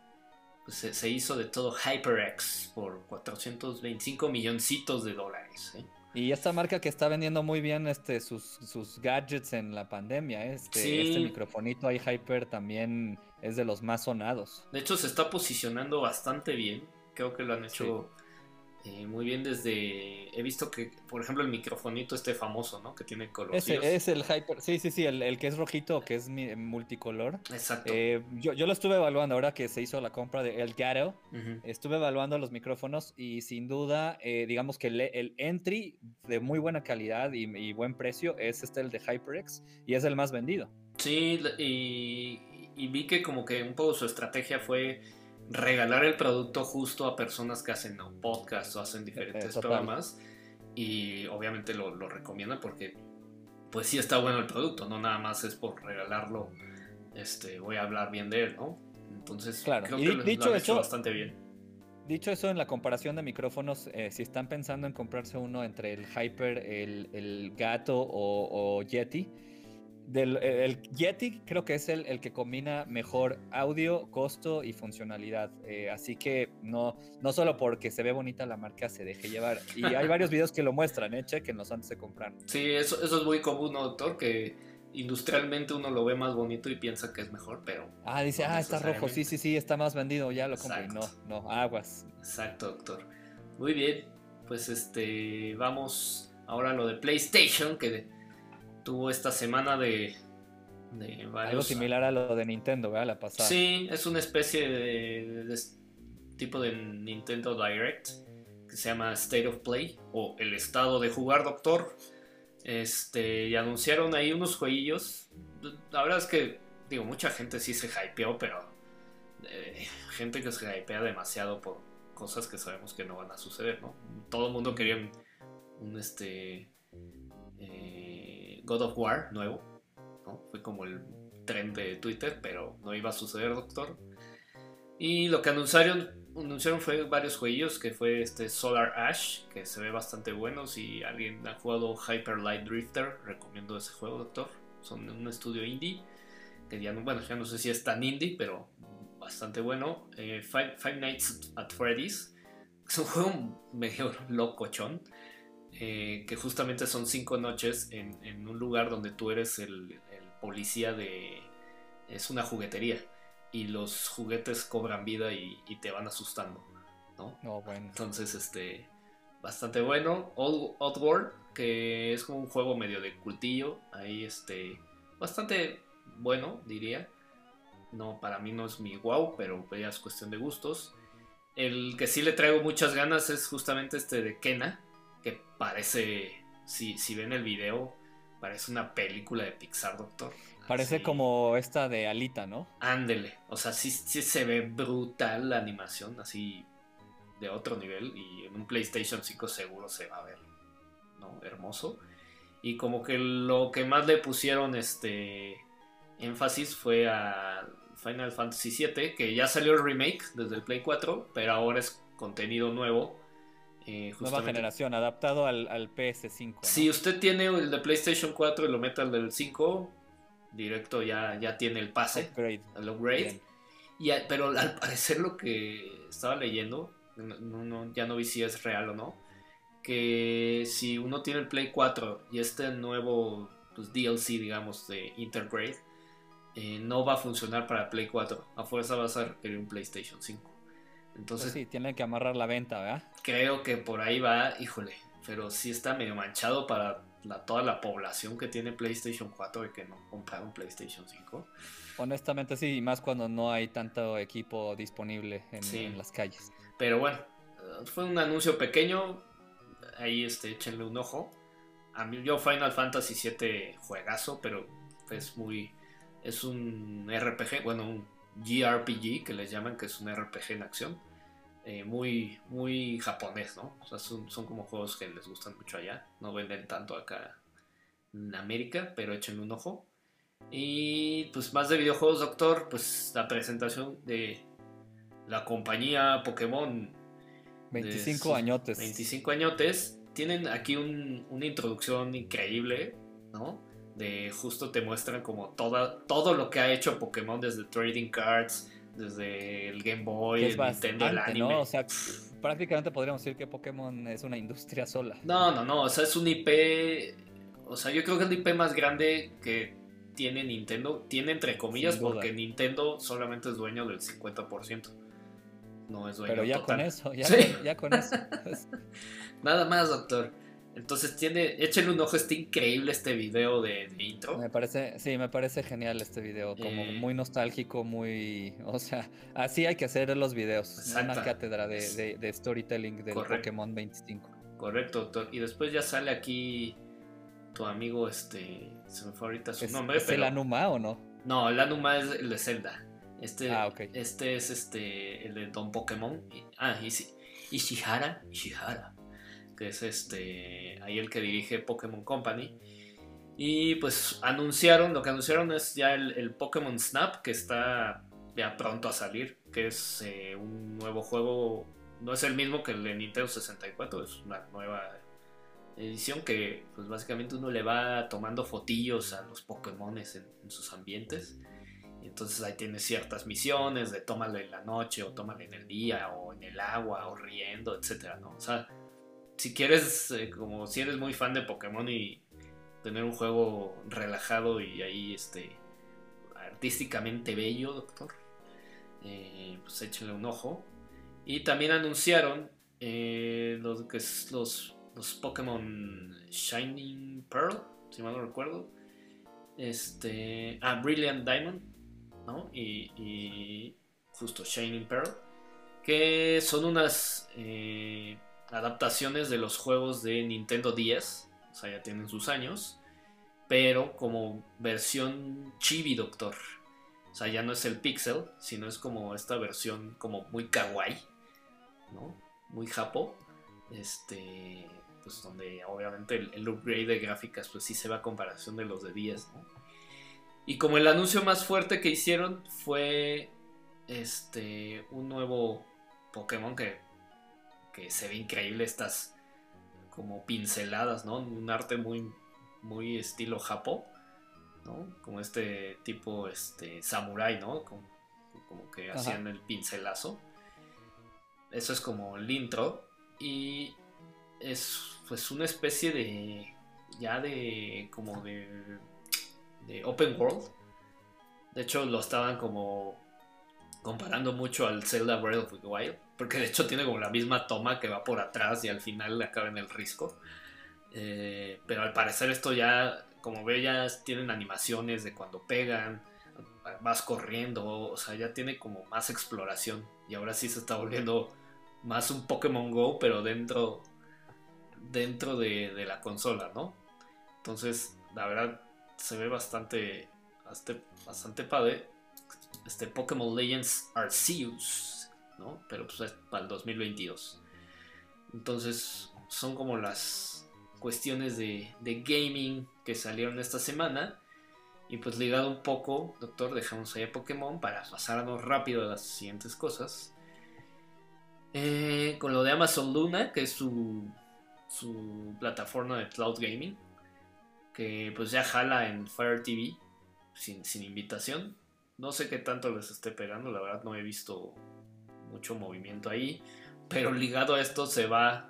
pues, se, hizo de todo HyperX por 425 milloncitos de dólares. ¿eh? Y esta marca que está vendiendo muy bien este, sus, sus gadgets en la pandemia, ¿eh? este, este microfonito ahí Hyper también es de los más sonados. De hecho, se está posicionando bastante bien. Creo que lo han hecho eh, muy bien desde... He visto que, por ejemplo, el microfonito este famoso, ¿no? Que tiene color. Ese es el Hyper, sí, sí, sí, el, que es rojito, que es multicolor. Exacto. Eh, yo, yo, lo estuve evaluando ahora que se hizo la compra de El Gato. Estuve evaluando los micrófonos y sin duda, eh, digamos que el, entry de muy buena calidad y, buen precio es este, el de HyperX, y es el más vendido. Sí, y, y vi que como que un poco su estrategia fue regalar el producto justo a personas que hacen podcasts o hacen diferentes programas y obviamente lo, lo recomiendan porque pues sí está bueno el producto, no nada más es por regalarlo, este, voy a hablar bien de él, ¿no? Entonces claro. creo que dicho lo hecho bastante bien. Dicho eso, en la comparación de micrófonos, eh, si están pensando en comprarse uno entre el Hyper, el, el Gato o, o Yeti, del, el Yeti creo que es el, el, que combina mejor audio, costo y funcionalidad. Eh, así que no, no solo porque se ve bonita la marca se deje llevar. Y (laughs) hay varios videos que lo muestran, ¿eh? los antes de comprar. Sí, eso, eso es muy común, doctor? Que industrialmente uno lo ve más bonito y piensa que es mejor, pero... Ah, dice, ah, está rojo, sí, sí, sí, está más vendido, ya lo compré. No, no, aguas. Exacto, doctor. Muy bien, pues este, vamos ahora a lo de PlayStation, que tuvo esta semana de, Algo similar a lo de Nintendo, ¿verdad? La pasada. Sí, es una especie de, tipo de Nintendo Direct que se llama State of Play o el estado de jugar, doctor. Este, y anunciaron ahí unos jueguillos. La verdad es que, digo, mucha gente sí se hypeó, pero eh, gente que se hypea demasiado por cosas que sabemos que no van a suceder, ¿no? Todo el mundo quería un, este, God of War nuevo. ¿no? Fue como el tren de Twitter, pero no iba a suceder, doctor. Y lo que anunciaron, anunciaron fue varios juegos, que fue este Solar Ash, que se ve bastante bueno. Si alguien ha jugado Hyper Light Drifter, recomiendo ese juego, doctor. Son un estudio indie, que ya no, bueno, ya no sé si es tan indie, pero bastante bueno. Eh, Five, Nights at Freddy's, es un juego medio locochón. Eh, que justamente son cinco noches en, un lugar donde tú eres el, policía de... es una juguetería y los juguetes cobran vida y, te van asustando, ¿no? bueno. Entonces, este, bastante bueno. Oddworld, que es como un juego medio de cultillo, ahí este, bastante bueno, diría. No, para mí no es mi wow, pero ya es cuestión de gustos. El que sí le traigo muchas ganas es justamente este de Kena, que parece, si, si ven el video, parece una película de Pixar, doctor. Parece como esta de Alita, ¿no? Ándele, o sea, sí, sí se ve brutal la animación, así de otro nivel, y en un PlayStation 5 seguro se va a ver, ¿no? Hermoso. Y como que lo que más le pusieron este énfasis fue a Final Fantasy VII, que ya salió el remake desde el Play 4, pero ahora es contenido nuevo eh, Nueva generación, adaptado al, PS5. Si usted tiene el de PlayStation 4 y lo mete al del 5, directo ya, ya tiene el pase, Upgrade. el upgrade. Y pero al parecer lo que estaba leyendo, no- no- ya no vi si es real o no, que si uno tiene el Play 4 y este nuevo pues, DLC, digamos, de Intergrade, eh, no va a funcionar para Play 4. A fuerza vas a requerir un PlayStation 5. Entonces Pues sí, tienen que amarrar la venta, ¿verdad? creo que por ahí va, híjole, pero sí está medio manchado para la- toda la población que tiene PlayStation 4 y que no compraron PlayStation 5. Honestamente sí, y más cuando no hay tanto equipo disponible en, Sí. en las calles. Pero bueno, eh, fue un anuncio pequeño. Ahí este, échenle un ojo. A mí, yo Final Fantasy VII juegazo, pero es muy. Es un RPG, bueno, un JRPG que les llaman, que es un RPG en acción. eh, muy, muy japonés, ¿no? O sea, son, son como juegos que les gustan mucho allá. No venden tanto acá en América, pero échenle un ojo. Y pues más de videojuegos, doctor, pues la presentación de la compañía Pokémon 25 sus añotes. 25 añotes. Tienen aquí un- una introducción increíble, ¿no? De justo te muestran como toda, todo lo que ha hecho Pokémon desde Trading Cards, desde el Game Boy, el Nintendo, el anime. ¿no? O sea, prácticamente podríamos decir que Pokémon es una industria sola. No, no, no, o sea, es un IP, o sea, yo creo que es el IP más grande que tiene Nintendo, tiene entre comillas, porque Nintendo solamente es dueño del 50%. No es dueño Pero ya total. con eso, ya, Sí. ya con eso. (laughs) Nada más, doctor. Entonces tiene, échenle un ojo, está increíble este video de, de intro. Me parece, sí, me parece genial este video, como Eh. muy nostálgico, muy, o sea, así hay que hacer los videos, una cátedra de, de- de storytelling del Correcto. Pokémon 25. Correcto, doctor. Y después ya sale aquí tu amigo, este, se me fue ahorita su ¿Es, nombre, es pero el Anuma o no? no, el Anuma es el de Zelda. Este, Ah, ok. este es este, el de Don Pokémon. Y- Ah, Ishi- Ishihara, Ishihara, que es este, ahí el que dirige Pokémon Company. Y pues anunciaron, lo que anunciaron es ya el, el Pokémon Snap, que está ya pronto a salir, que es eh, un nuevo juego, no es el mismo que el de Nintendo 64, es una nueva edición que pues básicamente uno le va tomando fotillos a los Pokémones en, en sus ambientes. Y entonces ahí tienes ciertas misiones de tómalo en la noche o tómalo en el día o en el agua o riendo, etcétera, ¿no? O sea, si quieres, eh, como si eres muy fan de Pokémon y tener un juego relajado y ahí este artísticamente bello, doctor, eh, pues échenle un ojo. Y también anunciaron eh, los, que es los, los Pokémon Shining Pearl, si mal no recuerdo. Este. Ah, Brilliant Diamond, ¿no? Y, y justo Shining Pearl. Que son unas eh, adaptaciones de los juegos de Nintendo 10. O sea, ya tienen sus años. Pero como versión chibi, doctor. O sea, ya no es el pixel, sino es como esta versión como muy kawaii, ¿no? Muy japo. Este, pues donde obviamente el, upgrade de gráficas pues sí se va a comparación de los de 10, ¿no? Y como el anuncio más fuerte que hicieron fue este un nuevo Pokémon que, que se ve increíble estas como pinceladas, ¿no? Un arte muy muy estilo japo, ¿no? Como este tipo este samurai, ¿no? Como, como que Ajá. hacían el pincelazo. Eso es como el intro y es pues una especie de ya de como de de open world. De hecho lo estaban como comparando mucho al Zelda Breath of the Wild, porque de hecho tiene como la misma toma que va por atrás y al final acaba en el risco. Eh, pero al parecer esto ya, como ve, ya tienen animaciones de cuando pegan, vas corriendo, o sea, ya tiene como más exploración. Y ahora sí se está volviendo más un Pokémon Go, pero dentro, dentro de, de la consola, ¿no? Entonces, la verdad, se ve bastante, bastante, bastante padre. Este Pokémon Legends Arceus, ¿no? Pero pues es para el 2022. Entonces, son como las cuestiones de, de gaming que salieron esta semana. Y pues ligado un poco, doctor, dejamos ahí a Pokémon para pasarnos rápido a las siguientes cosas. Eh, con lo de Amazon Luna, que es su, su plataforma de cloud gaming, que pues ya jala en Fire TV. sin, sin invitación. No sé qué tanto les esté pegando, la verdad no he visto mucho movimiento ahí. Pero ligado a esto se va,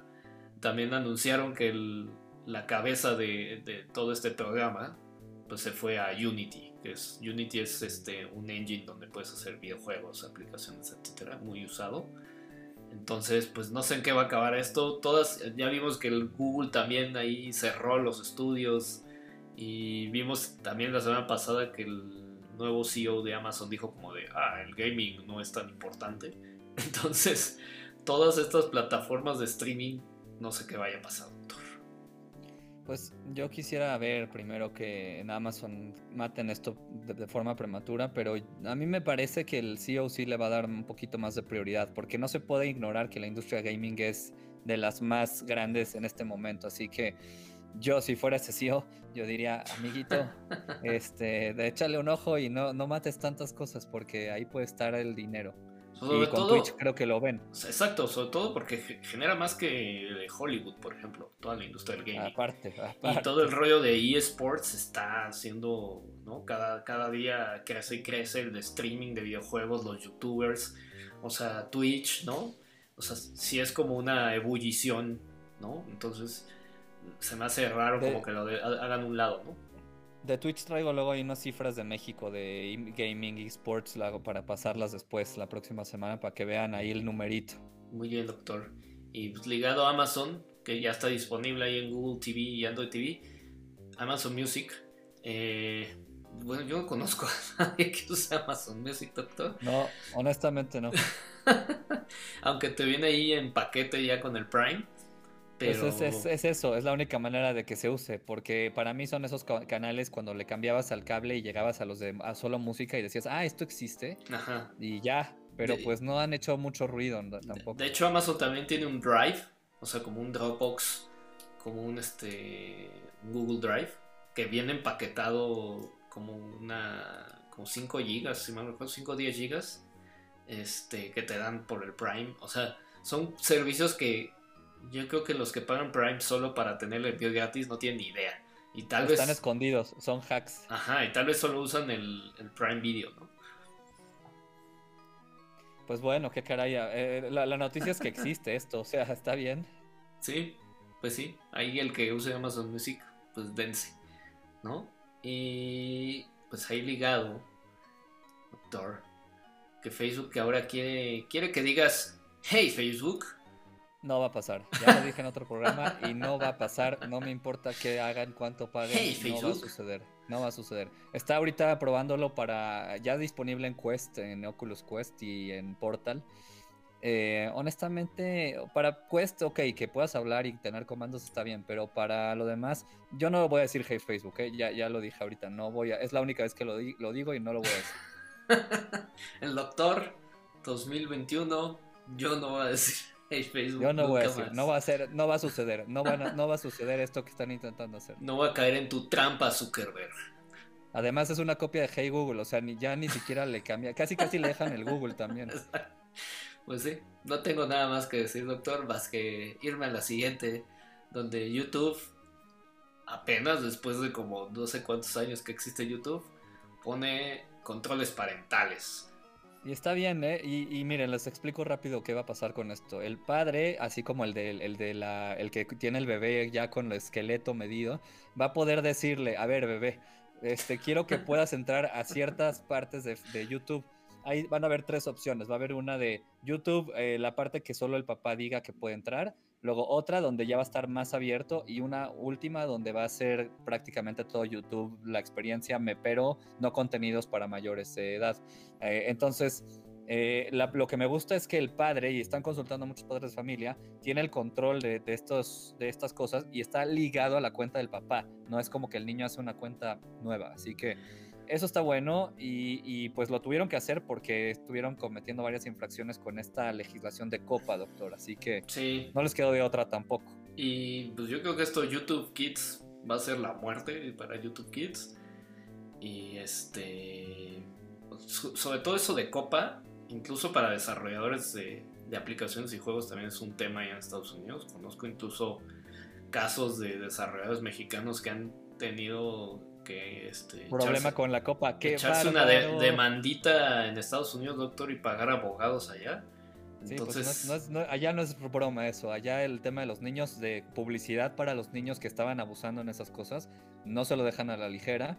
también anunciaron que la cabeza de, todo este programa pues se fue a Unity, que es Unity es este un engine donde puedes hacer videojuegos, aplicaciones, etcétera, muy usado. Entonces, pues no sé en qué va a acabar esto. Todas, ya vimos que el Google también ahí cerró los estudios. Y vimos también la semana pasada que el nuevo CEO de Amazon dijo como de, ah, el gaming no es tan importante. (laughs) Entonces, todas estas plataformas de streaming, no sé qué vaya a pasar, doctor. Pues yo quisiera ver primero que en Amazon maten esto de, forma prematura, pero a mí me parece que el CEO sí le va a dar un poquito más de prioridad, porque no se puede ignorar que la industria gaming es de las más grandes en este momento, así que yo si fuera ese CEO, yo diría, amiguito, (laughs) este, échale un ojo y no, no mates tantas cosas porque ahí puede estar el dinero y con Twitch creo que lo ven. Exacto, sobre todo porque genera más que Hollywood, por ejemplo, toda la industria del gaming. Aparte, Y todo el rollo de eSports está haciendo, ¿no? Cada, cada día crece y crece el de streaming de videojuegos, los youtubers, o sea, Twitch, ¿no? O sea, si es como una ebullición, ¿no? Entonces se me hace raro como que lo hagan un lado, ¿no? De Twitch traigo luego ahí unas cifras de México de gaming y sports para pasarlas después la próxima semana para que vean ahí el numerito. Muy bien, doctor. Y pues, ligado a Amazon, que ya está disponible ahí en Google TV y Android TV, Amazon Music. Eh, bueno, yo no conozco (laughs) a nadie que use Amazon Music, doctor. No, honestamente no. (laughs) Aunque te viene ahí en paquete ya con el Prime. Pues es, eso, es la única manera de que se use, porque para mí son esos canales cuando le cambiabas al cable y llegabas a los de solo música y decías, ah, esto existe, Ajá. y ya, pero pues no han hecho mucho ruido tampoco. De, hecho, Amazon también tiene un Drive, o sea, como un Dropbox, como un este Google Drive, que viene empaquetado como una como 5 gigas, si me recuerdo, 5 o 10 gigas, este, que te dan por el Prime, o sea, son servicios que yo creo que los que pagan Prime solo para tener el envío gratis no tienen ni idea. Y tal Están escondidos, son hacks. Ajá, y tal vez solo usan el, Prime Video, ¿no? Pues bueno, qué caray. Eh, la, noticia es que (laughs) existe esto, o sea, está bien. Sí, pues sí. Ahí el que use Amazon Music, pues dense, ¿no? Y pues ahí ligado, doctor, que Facebook que ahora quiere, quiere que digas, hey Facebook, no va a pasar. Ya lo dije en otro programa y no va a pasar. No me importa qué hagan, cuánto paguen. no va a suceder. No va a suceder. Está ahorita probándolo para. Ya disponible en Quest, en Oculus Quest y en Portal. Eh, honestamente, para Quest, ok, que puedas hablar y tener comandos está bien, pero para lo demás, yo no voy a decir hey Facebook, eh, ya, ya lo dije ahorita, no voy a, es la única vez que lo, lo digo y no lo voy a decir. (laughs) El doctor 2021, yo no voy a decir. Yo no voy a decir, no va a ser, no va a suceder, no va, no va a suceder esto que están intentando hacer. No va a caer en tu trampa, Zuckerberg. Además es una copia de Hey Google, o sea, ni, ya ni siquiera le cambia, casi casi le dejan el Google también. (laughs) Pues sí, no tengo nada más que decir, doctor, más que irme a la siguiente, donde YouTube, apenas después de como no sé cuántos años que existe YouTube, pone controles parentales. Y está bien, ¿eh? Y, miren, les explico rápido qué va a pasar con esto. El padre, así como el, de, el, de la, el que tiene el bebé ya con el esqueleto medido, va a poder decirle, a ver, bebé, este, quiero que puedas entrar a ciertas partes de, de YouTube. Ahí van a haber tres opciones. Va a haber una de YouTube, eh, la parte que solo el papá diga que puede entrar luego otra donde ya va a estar más abierto y una última donde va a ser prácticamente todo YouTube la experiencia, me pero no contenidos para mayores de edad. Eh, entonces, eh, lo que me gusta es que el padre, y están consultando muchos padres de familia, tiene el control de, estos, de estas cosas y está ligado a la cuenta del papá. No es como que el niño hace una cuenta nueva. Así que eso está bueno y, pues lo tuvieron que hacer porque estuvieron cometiendo varias infracciones con esta legislación de copa, doctor. Así que no les quedó de otra tampoco. Y pues yo creo que esto YouTube Kids va a ser la muerte para YouTube Kids. Y este, sobre todo eso de copa, incluso para desarrolladores de, de aplicaciones y juegos también es un tema en Estados Unidos. Conozco incluso casos de desarrolladores mexicanos que han tenido que este, Problema con la copa. ¿Qué echarse una demandita en Estados Unidos, doctor, y pagar abogados allá. Sí, pues allá no es broma eso, allá el tema de los niños, de publicidad para los niños que estaban abusando en esas cosas, no se lo dejan a la ligera.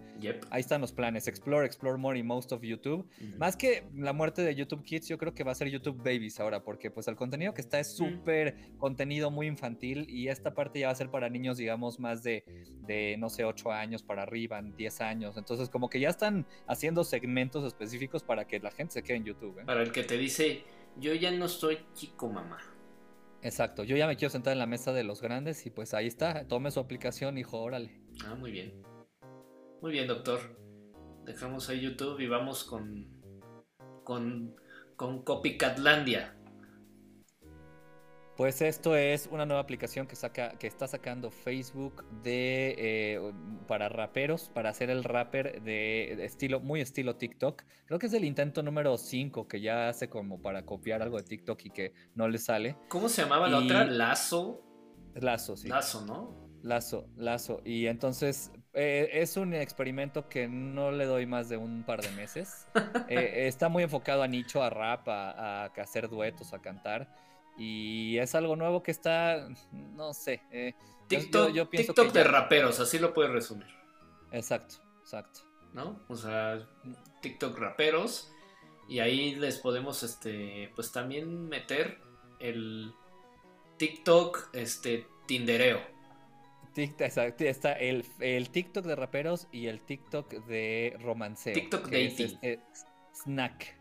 Ahí están los planes, Explore, Explore More y Most of YouTube. Más que la muerte de YouTube Kids, yo creo que va a ser YouTube Babies ahora, porque pues el contenido que está es súper contenido muy infantil y esta parte ya va a ser para niños, digamos, más de, de, no sé, 8 años para arriba, 10 años. Entonces como que ya están haciendo segmentos específicos para que la gente se quede en YouTube. ¿eh? Para el que te dice yo ya no soy chico mamá. Exacto, yo ya me quiero sentar en la mesa de los grandes y pues ahí está, tome su aplicación, hijo, órale. Ah, muy bien. Muy bien, doctor. Dejamos ahí YouTube y vamos con con con Copycatlandia. Pues esto es una nueva aplicación que saca, que está sacando Facebook de eh, para raperos, para hacer el rapper de, estilo, muy estilo TikTok. Creo que es el intento número 5 que ya hace como para copiar algo de TikTok y que no le sale. ¿Cómo se llamaba la otra? Lazo. Lazo, sí. Lazo, ¿no? Lazo, Lazo. Y entonces eh, es un experimento que no le doy más de un par de meses. (laughs) Eh, está muy enfocado a nicho, a rap, a hacer duetos, a cantar. Y es algo nuevo que está, no sé. Eh, TikTok, TikTok de raperos, así lo puedes resumir. Exacto, exacto. ¿No? O sea, TikTok raperos. Y ahí les podemos, este, pues también meter el TikTok, este, tindereo. Exacto, está el, el, TikTok de raperos y el TikTok de romanceo. TikTok de este snack.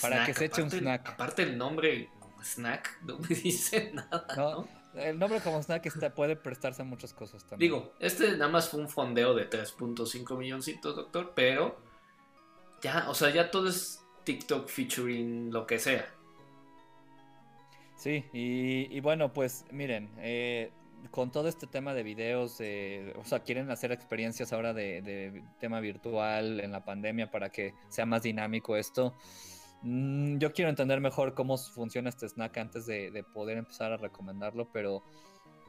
Para que se eche un snack. Aparte el nombre snack, (laughs) no me dice nada. No, El nombre como snack está, puede prestarse a muchas cosas también. Digo, este nada más fue un fondeo de 3.5 milloncitos, doctor, pero ya, o sea, ya todo es TikTok featuring lo que sea. Sí, y, bueno, pues miren, eh, con todo este tema de videos, o sea, quieren hacer experiencias ahora de, de, tema virtual en la pandemia para que sea más dinámico esto. Mm, yo quiero entender mejor cómo funciona este snack antes de, poder empezar a recomendarlo, pero,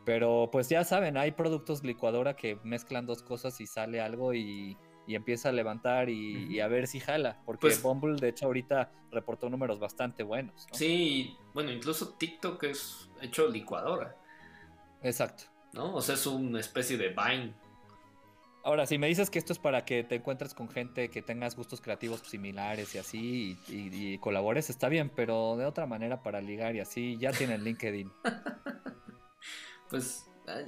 pero pues ya saben, hay productos licuadora que mezclan dos cosas y sale algo y, empieza a levantar y, a ver si jala, porque pues Bumble de hecho ahorita reportó números bastante buenos. Sí, bueno, incluso TikTok es hecho licuadora. Exacto. ¿No? O sea, es una especie de Vine. Ahora, si me dices que esto es para que te encuentres con gente que tengas gustos creativos similares y así y, colabores, está bien, pero de otra manera para ligar y así, ya tienen LinkedIn. (laughs) pues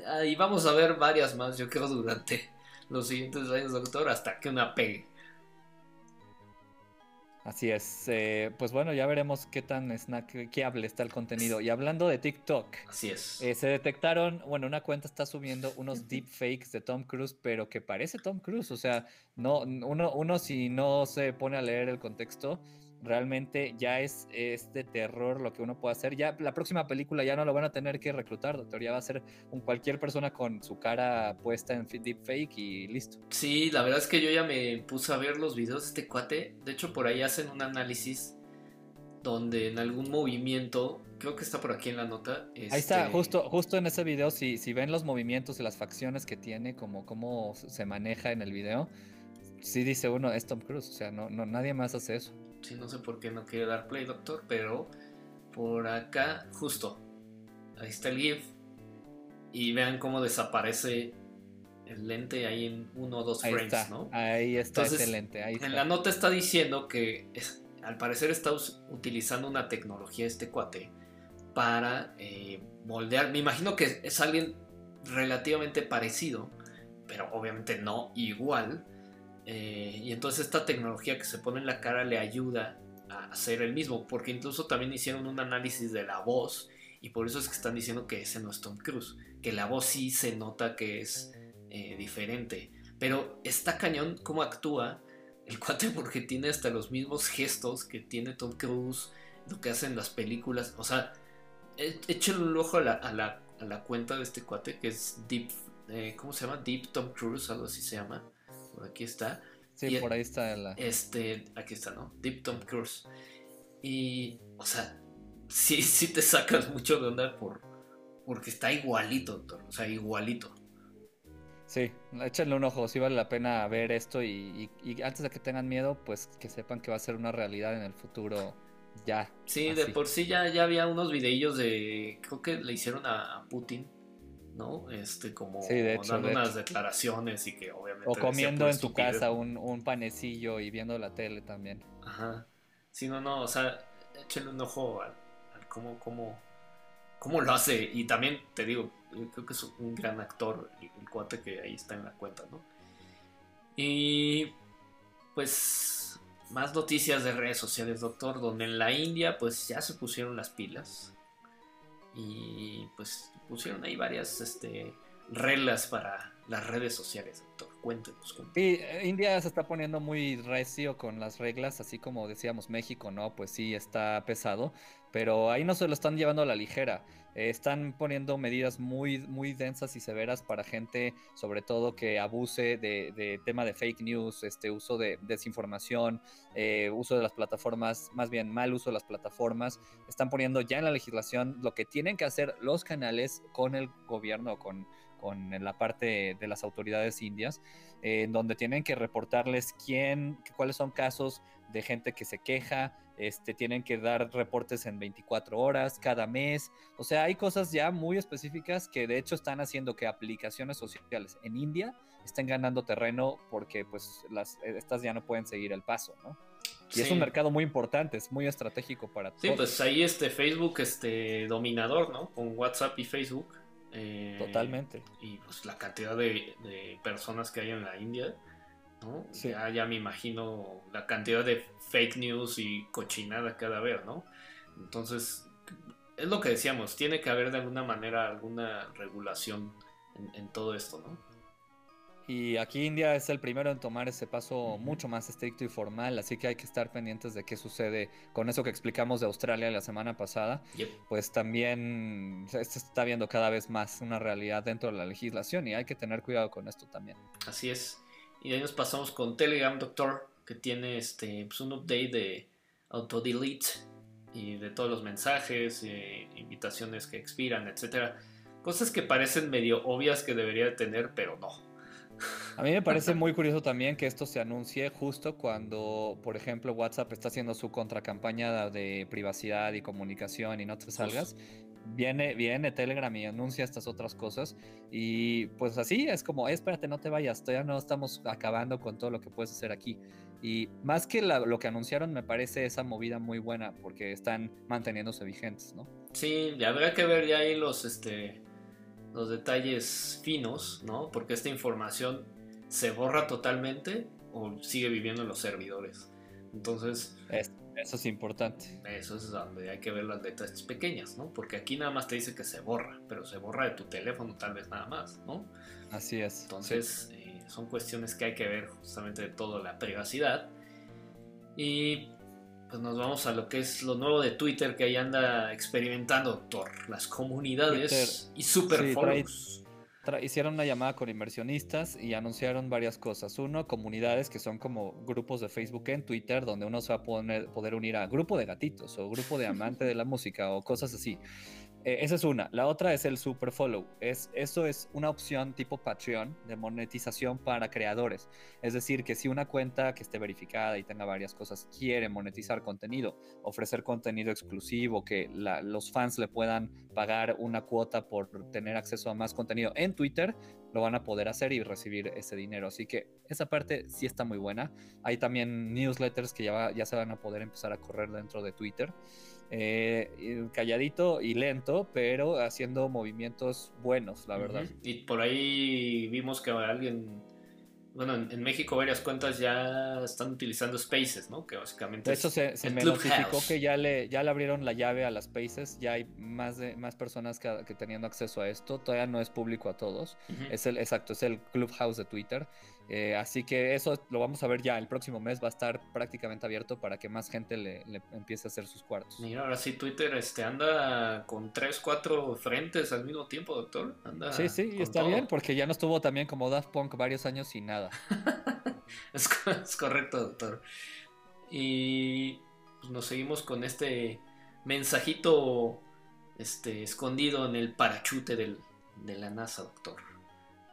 ahí vamos a ver varias más, yo creo, durante los siguientes años, doctor, hasta que una pegue. Así es. Eh, pues bueno, ya veremos qué tan snackeable está el contenido. Y hablando de TikTok. Así es. Eh, se detectaron, bueno, una cuenta está subiendo unos deepfakes de Tom Cruise, pero que parece Tom Cruise. O sea, no, uno, uno si no se pone a leer el contexto, realmente ya es, de terror lo que uno puede hacer. Ya la próxima película ya no lo van a tener que reclutar, doctor. Ya va a ser un, cualquier persona con su cara puesta en deepfake y listo. Sí, la verdad es que yo ya me puse a ver los videos de este cuate. De hecho, por ahí hacen un análisis donde en algún movimiento, creo que está por aquí en la nota. Ahí está, este justo, justo en ese video, si, si ven los movimientos y las facciones que tiene, como cómo se maneja en el video, sí dice uno, es Tom Cruise, o sea, no, no, nadie más hace eso. Sí, no sé por qué no quiere dar play, doctor, pero por acá, justo, ahí está el GIF. Y vean cómo desaparece el lente ahí en uno o dos frames, ¿no? Ahí está ese lente. Ahí En la nota está diciendo que al parecer está utilizando una tecnología este cuate para eh, moldear. Me imagino que es alguien relativamente parecido, pero obviamente no igual eh, y entonces esta tecnología que se pone en la cara le ayuda a hacer el mismo, porque incluso también hicieron un análisis de la voz y por eso es que están diciendo que ese no es Tom Cruise, que la voz sí se nota que es eh, diferente, pero está cañón cómo actúa el (laughs) cuate porque tiene hasta los mismos gestos que tiene Tom Cruise, lo que hacen las películas, o sea, e, échenle un ojo a la, cuenta de este cuate que es Deep, eh, ¿cómo se llama? Deep Tom Cruise, algo así se llama por aquí está. Sí, por ahí está la... Este, aquí está, ¿no? Deep Tom Cruise. Y, o sea, sí, sí te sacas mucho de onda por, porque está igualito, doctor. O sea, igualito. Sí, échenle un ojo, sí vale la pena ver esto y, antes de que tengan miedo, pues que sepan que va a ser una realidad en el futuro ya. Sí, de por sí ya, ya había unos videillos de, creo que le hicieron a Putin, ¿no? Este, como dando unas declaraciones y que obviamente... O comiendo en tu casa un, panecillo y viendo la tele también. Ajá. Sí, no, no, o sea, échenle un ojo al, cómo, cómo, cómo lo hace. Y también te digo, creo que es un gran actor, el, cuate que ahí está en la cuenta, ¿no? Y pues más noticias de redes sociales, doctor, donde en la India pues ya se pusieron las pilas y pues pusieron ahí varias este, reglas para las redes sociales, doctor. Cuéntenos. Sí, eh, India se está poniendo muy recio con las reglas, así como decíamos México, ¿no? Pues sí, está pesado, pero ahí no se lo están llevando a la ligera. Eh, están poniendo medidas muy, muy densas y severas para gente, sobre todo que abuse de, tema de fake news, este uso de desinformación, eh, uso de las plataformas, más bien mal uso de las plataformas. Están poniendo ya en la legislación lo que tienen que hacer los canales con el gobierno, con, con la parte de las autoridades indias, en donde tienen que reportarles quién, cuáles son casos de gente que se queja, este, tienen que dar reportes en 24 horas cada mes. O sea, hay cosas ya muy específicas que de hecho están haciendo que aplicaciones sociales en India estén ganando terreno porque pues las, estas ya no pueden seguir el paso, ¿no? Y es un mercado muy importante, es muy estratégico para todos. Sí, pues ahí este Facebook, este dominador, ¿no? Con WhatsApp y Facebook. Eh, Totalmente. Y pues la cantidad de, de personas que hay en la India ya, me imagino la cantidad de fake news y cochinada cada vez, ¿no? Entonces, es lo que decíamos, tiene que haber de alguna manera alguna regulación en, todo esto, ¿no? Y aquí India es el primero en tomar ese paso mucho más estricto y formal, así que hay que estar pendientes de qué sucede con eso que explicamos de Australia la semana pasada. Pues también se está viendo cada vez más una realidad dentro de la legislación y hay que tener cuidado con esto también. Así es. Y de ahí nos pasamos con Telegram Doctor, que tiene este, pues, un update de auto-delete y de todos los mensajes, eh, invitaciones que expiran, etcétera. Cosas que parecen medio obvias que debería tener, pero no. A mí me parece (laughs) muy curioso también que esto se anuncie justo cuando, por ejemplo, WhatsApp está haciendo su contracampaña de privacidad y comunicación y no te salgas viene, viene Telegram y anuncia estas otras cosas. Y pues así es como, espérate, no te vayas, todavía no estamos acabando con todo lo que puedes hacer aquí. Y más que lo que anunciaron, me parece esa movida muy buena porque están manteniéndose vigentes, ¿no? Sí, habrá que ver ya ahí los, este, los detalles finos, ¿no? Porque esta información se borra totalmente o sigue viviendo en los servidores. Entonces... Eso es importante. Eso es donde hay que ver las letras pequeñas, ¿no? Porque aquí nada más te dice que se borra, pero se borra de tu teléfono tal vez nada más, ¿no? Así es. Entonces, eh, son cuestiones que hay que ver justamente de todo la privacidad. Y pues nos vamos a lo que es lo nuevo de Twitter que ahí anda experimentando, doctor. Las comunidades y super hicieron una llamada con inversionistas y anunciaron varias cosas. Uno, comunidades que son como grupos de Facebook en Twitter donde uno se va a poder unir a grupo de gatitos o grupo de amante de la música o cosas así. Eh, esa es una. La otra es el super follow. Es, eso es una opción tipo Patreon de monetización para creadores. Es decir, que si una cuenta que esté verificada y tenga varias cosas quiere monetizar contenido, ofrecer contenido exclusivo, que los fans le puedan pagar una cuota por tener acceso a más contenido en Twitter, lo van a poder hacer y recibir ese dinero. Así que esa parte sí está muy buena. Hay también newsletters que ya, ya se van a poder empezar a correr dentro de Twitter. Eh, calladito y lento, pero haciendo movimientos buenos, la verdad. Y por ahí vimos que alguien, bueno, en, México varias cuentas ya están utilizando Spaces, ¿no? Que básicamente... De hecho, se, me notificó que ya le, ya le abrieron la llave a las Spaces, ya hay más, de, más personas que, que teniendo acceso a esto, todavía no es público a todos, es el, exacto, es el Clubhouse de Twitter. Eh, así que eso lo vamos a ver ya el próximo mes, va a estar prácticamente abierto para que más gente le, empiece a hacer sus cuartos. Mira, ahora sí Twitter este, anda con tres, cuatro frentes al mismo tiempo, doctor. Anda sí, sí, está bien, porque ya no estuvo también como Daft Punk varios años y nada. (laughs) es, correcto, doctor. Y pues, nos seguimos con este mensajito este, escondido en el parachute del, de la NASA, doctor.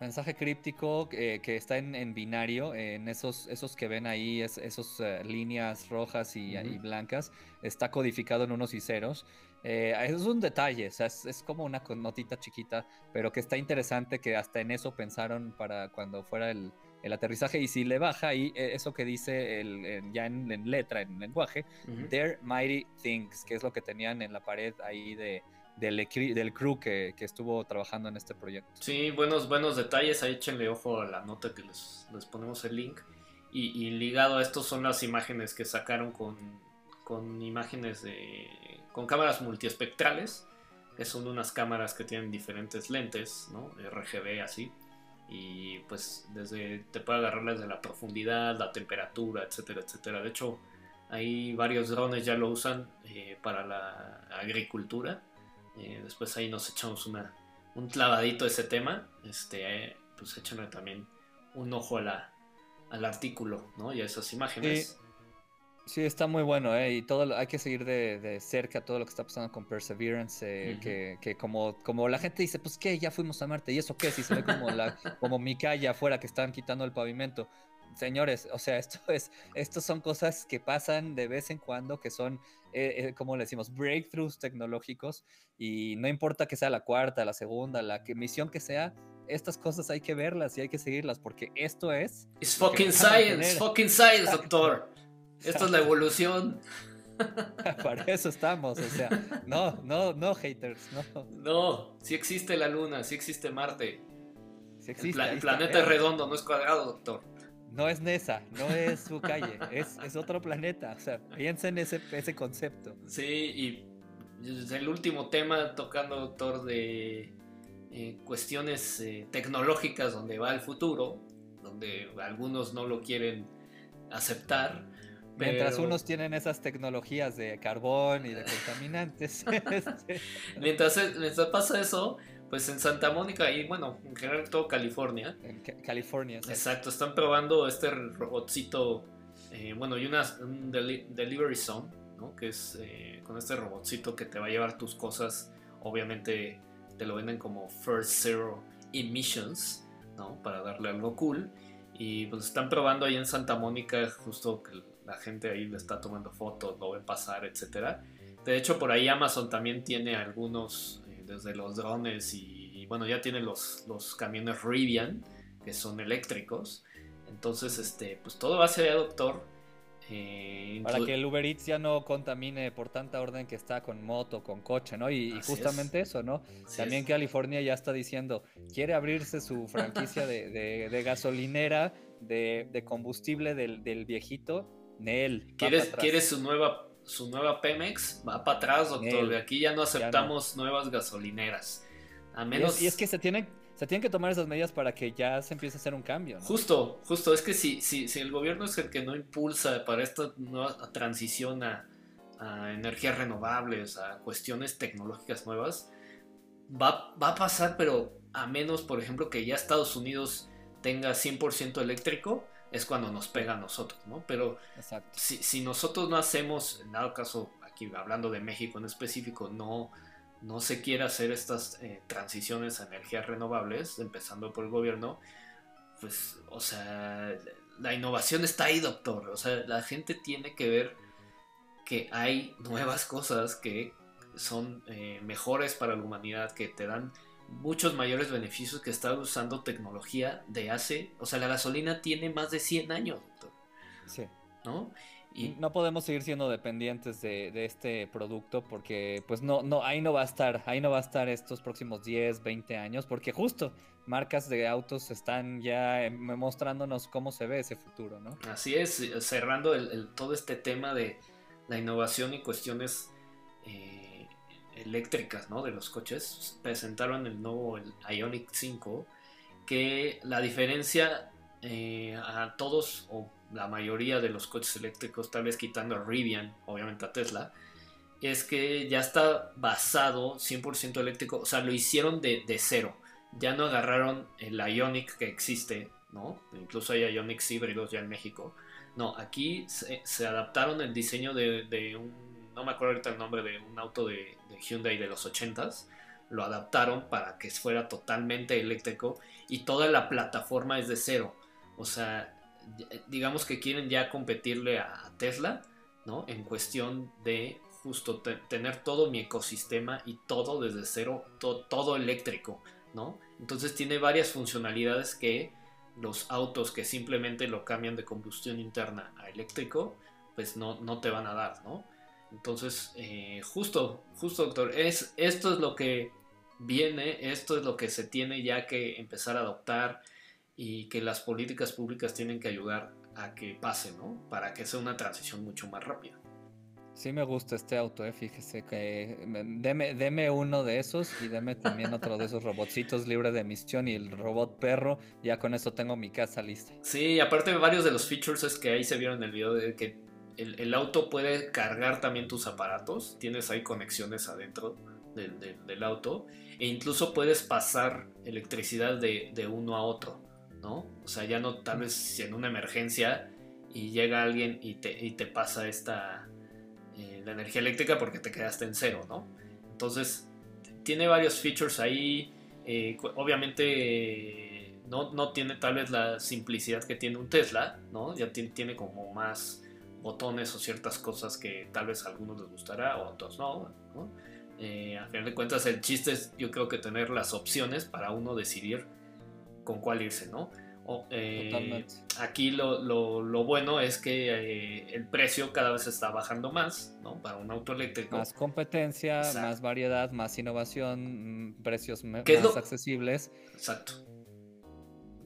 Mensaje críptico que está en, binario, en esos, esos que ven ahí, es, esos eh, líneas rojas y, blancas, está codificado en unos y ceros. Eh, es un detalle, o sea, es, como una notita chiquita, pero que está interesante que hasta en eso pensaron para cuando fuera el, aterrizaje. Y si le baja ahí, e, eso que dice el, ya en, letra, en lenguaje, Their Mighty Things, que es lo que tenían en la pared ahí de, del, del crew que, estuvo trabajando en este proyecto. Sí, buenos, buenos detalles. Ahí échenle ojo a la nota que les, les ponemos el link. Y, ligado a esto son las imágenes que sacaron con, con imágenes de. con cámaras multiespectrales. Que son unas cámaras que tienen diferentes lentes, ¿no? RGB así. Y pues desde. te puede agarrar desde la profundidad, la temperatura, etcétera, etcétera. De hecho, hay varios drones ya lo usan eh, para la agricultura eh, después ahí nos echamos una, un clavadito a ese tema. Este, pues échenle también un ojo a la, al artículo, ¿no? Y a esas imágenes. Sí. está muy bueno, ¿eh? Y todo hay que seguir de, cerca todo lo que está pasando con Perseverance, eh, que, como, como la gente dice, pues qué, ya fuimos a Marte, ¿y eso qué? Si se ve como, la, como mi calle afuera que están quitando el pavimento señores, o sea, esto es, estos son cosas que pasan de vez en cuando, que son, eh, eh, como le decimos, breakthroughs tecnológicos, y no importa que sea la cuarta, la segunda, la misión que sea, estas cosas hay que verlas y hay que seguirlas, porque esto es... Es fucking science, fucking science, doctor. Esto es la evolución. (laughs) Para eso estamos, o sea, no, no, no, haters, no. No, sí existe la luna, sí existe Marte. Sí existe, el, planeta es redondo, no es cuadrado, doctor no es Nesa, no es su calle, es, es, otro planeta. O sea, piensen en ese, ese concepto. Sí, y el último tema tocando, doctor, de eh, cuestiones eh, tecnológicas donde va el futuro, donde algunos no lo quieren aceptar. Mientras unos tienen esas tecnologías de carbón y de (laughs) contaminantes. (laughs) Este, mientras, mientras pasa eso, pues en Santa Mónica y bueno, en general todo California. En California, Exacto, están probando este robotcito, eh, bueno, y una, un delivery zone, ¿no? Que es eh, con este robotcito que te va a llevar tus cosas, obviamente te lo venden como First Zero Emissions, ¿no? Para darle algo cool. Y pues están probando ahí en Santa Mónica, justo que la gente ahí le está tomando fotos, lo ven pasar, etcétera. De hecho, por ahí Amazon también tiene algunos desde los drones y, bueno, ya tiene los, los camiones Rivian, que son eléctricos. Entonces, este, pues todo va hacia doctor. Eh, Para que el Uber Eats ya no contamine por tanta orden que está con moto, con coche, ¿no? Y, justamente eso, ¿no? También California ya está diciendo, quiere abrirse su franquicia de, gasolinera, de, combustible del, del viejito. Nel. ¿Quiere, quiere su nueva su nueva Pemex va para atrás, doctor. de aquí ya no aceptamos nuevas gasolineras. A menos... Y es, que se tienen, se tienen que tomar esas medidas para que ya se empiece a hacer un cambio. Justo, justo. Es que si, si, si, el gobierno es el que no impulsa para esta nueva transición a, energías renovables, a cuestiones tecnológicas nuevas, va, va a pasar, pero a menos, por ejemplo, que ya Estados Unidos tenga 100% eléctrico, es cuando nos pega a nosotros, ¿no? Pero si, nosotros no hacemos, en dado caso, aquí hablando de México en específico, no, no se quiere hacer estas eh, transiciones a energías renovables, empezando por el gobierno, pues, o sea, la innovación está ahí, doctor. O sea, la gente tiene que ver que hay nuevas cosas que son eh, mejores para la humanidad, que te dan muchos mayores beneficios que estar usando tecnología de hace, o sea, la gasolina tiene más de 100 años, doctor. Sí. ¿No? Y no podemos seguir siendo dependientes de, este producto porque pues no, no, ahí no va a estar, ahí no va a estar estos próximos 10, 20 años, porque justo marcas de autos están ya em, mostrándonos cómo se ve ese futuro, ¿no? Así es, cerrando el, todo este tema de la innovación y cuestiones eh, eléctricas ¿no? de los coches, presentaron el nuevo Ionic 5, que la diferencia eh, a todos o la mayoría de los coches eléctricos, tal vez quitando a Rivian, obviamente a Tesla, es que ya está basado 100% eléctrico, o sea, lo hicieron de, cero. Ya no agarraron el Ionic que existe, ¿no? Incluso hay Ionics híbridos ya en México. No, aquí se, adaptaron el diseño de, de un no me acuerdo ahorita el nombre de un auto de, Hyundai de los 80s, lo adaptaron para que fuera totalmente eléctrico y toda la plataforma es de cero. O sea, digamos que quieren ya competirle a Tesla, ¿no? En cuestión de justo tener todo mi ecosistema y todo desde cero, todo eléctrico, ¿no? Entonces tiene varias funcionalidades que los autos que simplemente lo cambian de combustión interna a eléctrico, pues no, no te van a dar, ¿no? Entonces, eh, justo, justo doctor, es, esto es lo que viene, esto es lo que se tiene ya que empezar a adoptar y que las políticas públicas tienen que ayudar a que pase, ¿no? Para que sea una transición mucho más rápida. Sí me gusta este auto, eh, fíjese que deme, deme, uno de esos y deme también otro de esos robotcitos libres de emisión y el robot perro, ya con eso tengo mi casa lista. Sí, aparte de varios de los features es que ahí se vieron en el video de que el, auto puede cargar también tus aparatos, tienes ahí conexiones adentro del, auto e incluso puedes pasar electricidad de, uno a otro, ¿no? O sea, ya no tal vez si en una emergencia y llega alguien y te, y te pasa esta eh, la energía eléctrica porque te quedaste en cero, ¿no? Entonces, tiene varios features ahí. Eh, obviamente, no, no, tiene tal vez la simplicidad que tiene un Tesla, ¿no? Ya tiene, como más botones o ciertas cosas que tal vez a algunos les gustará o a otros no, ¿no? Eh, a final de cuentas, el chiste es, yo creo que tener las opciones para uno decidir con cuál irse, ¿no? Eh, aquí lo, bueno es que eh, el precio cada vez está bajando más, ¿no? Para un auto eléctrico. Más competencia, más variedad, más innovación, mm, precios más accesibles. Exacto.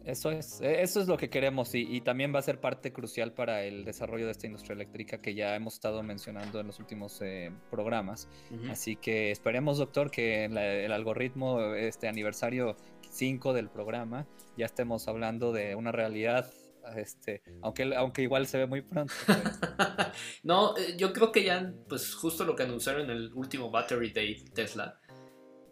Eso es, e, eso es lo que queremos y, también va a ser parte crucial para el desarrollo de esta industria eléctrica que ya hemos estado mencionando en los últimos eh, programas. Así que esperemos, doctor, que el algoritmo, este aniversario 5 del programa, ya estemos hablando de una realidad este, aunque, aunque igual se ve muy pronto. (laughs) no, eh, yo creo que ya, pues justo lo que anunciaron en el último Battery Day Tesla,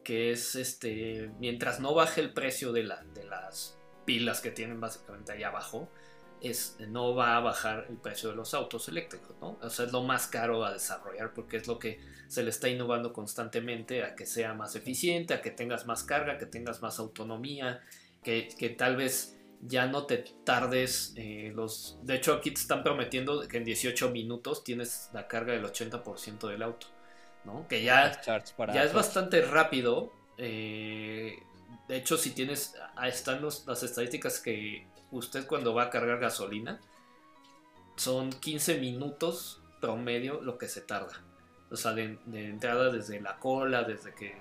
que es este, mientras no baje el precio de, la, de las pilas que tienen básicamente ahí abajo, es, no va a bajar el precio de los autos eléctricos, ¿no? O sea, es lo más caro a desarrollar porque es lo que se le está innovando constantemente a que sea más eficiente, a que tengas más carga, que tengas más autonomía, que, que tal vez ya no te tardes eh, los... De hecho, aquí te están prometiendo que en 18 minutos tienes la carga del 80% del auto, ¿no? Que ya, ya es bastante rápido. Eh, de hecho, si tienes... Ahí están las estadísticas que usted cuando va a cargar gasolina, son 15 minutos promedio lo que se tarda. O sea, de, entrada desde la cola, desde que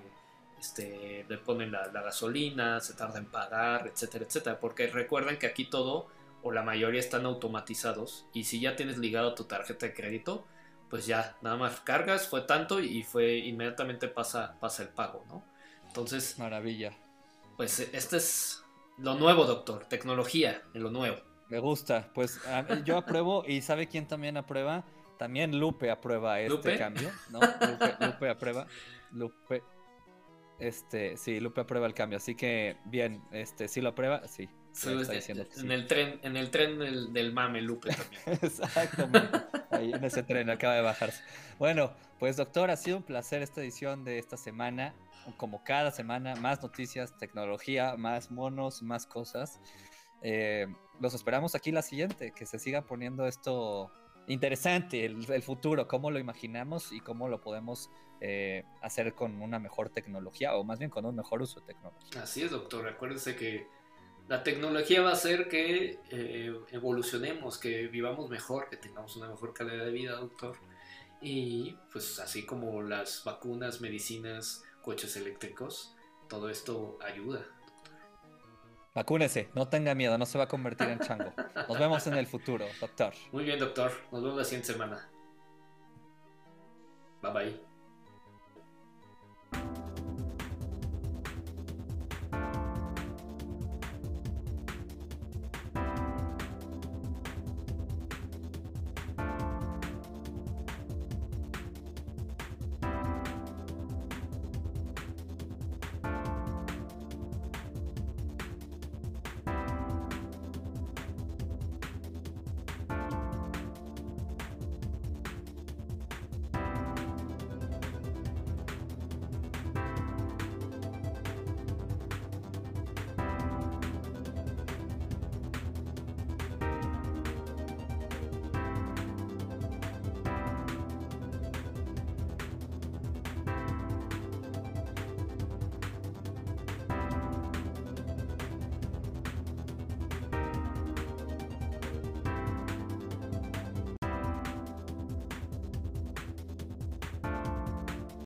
este, le ponen la, gasolina, se tarda en pagar, etcétera, etcétera. Porque recuerden que aquí todo o la mayoría están automatizados y si ya tienes ligado tu tarjeta de crédito, pues ya nada más cargas, fue tanto y fue inmediatamente pasa, pasa el pago, ¿no? Entonces... Maravilla. Pues este es lo nuevo, doctor. Tecnología, en lo nuevo. Me gusta. Pues yo apruebo y ¿sabe quién también aprueba? También Lupe aprueba este cambio, ¿no? Lupe, aprueba. Lupe. Este, sí, Lupe aprueba el cambio. Así que, bien, este, ¿sí lo aprueba? Sí. en, el tren, en el tren del, mame, Lupe también. (laughs) Exactamente. Ahí en ese tren acaba de bajarse. Bueno, pues doctor, ha sido un placer esta edición de esta semana como cada semana, más noticias, tecnología, más monos, más cosas. Eh, los esperamos aquí la siguiente, que se siga poniendo esto interesante, el, futuro, cómo lo imaginamos y cómo lo podemos eh, hacer con una mejor tecnología o más bien con un mejor uso de tecnología. Así es, doctor. Acuérdense que la tecnología va a hacer que eh, evolucionemos, que vivamos mejor, que tengamos una mejor calidad de vida, doctor. Y pues así como las vacunas, medicinas, coches eléctricos, todo esto ayuda. Vacúnese, no tenga miedo, no se va a convertir en chango. Nos vemos en el futuro, doctor. Muy bien, doctor. Nos vemos la siguiente semana. Bye bye.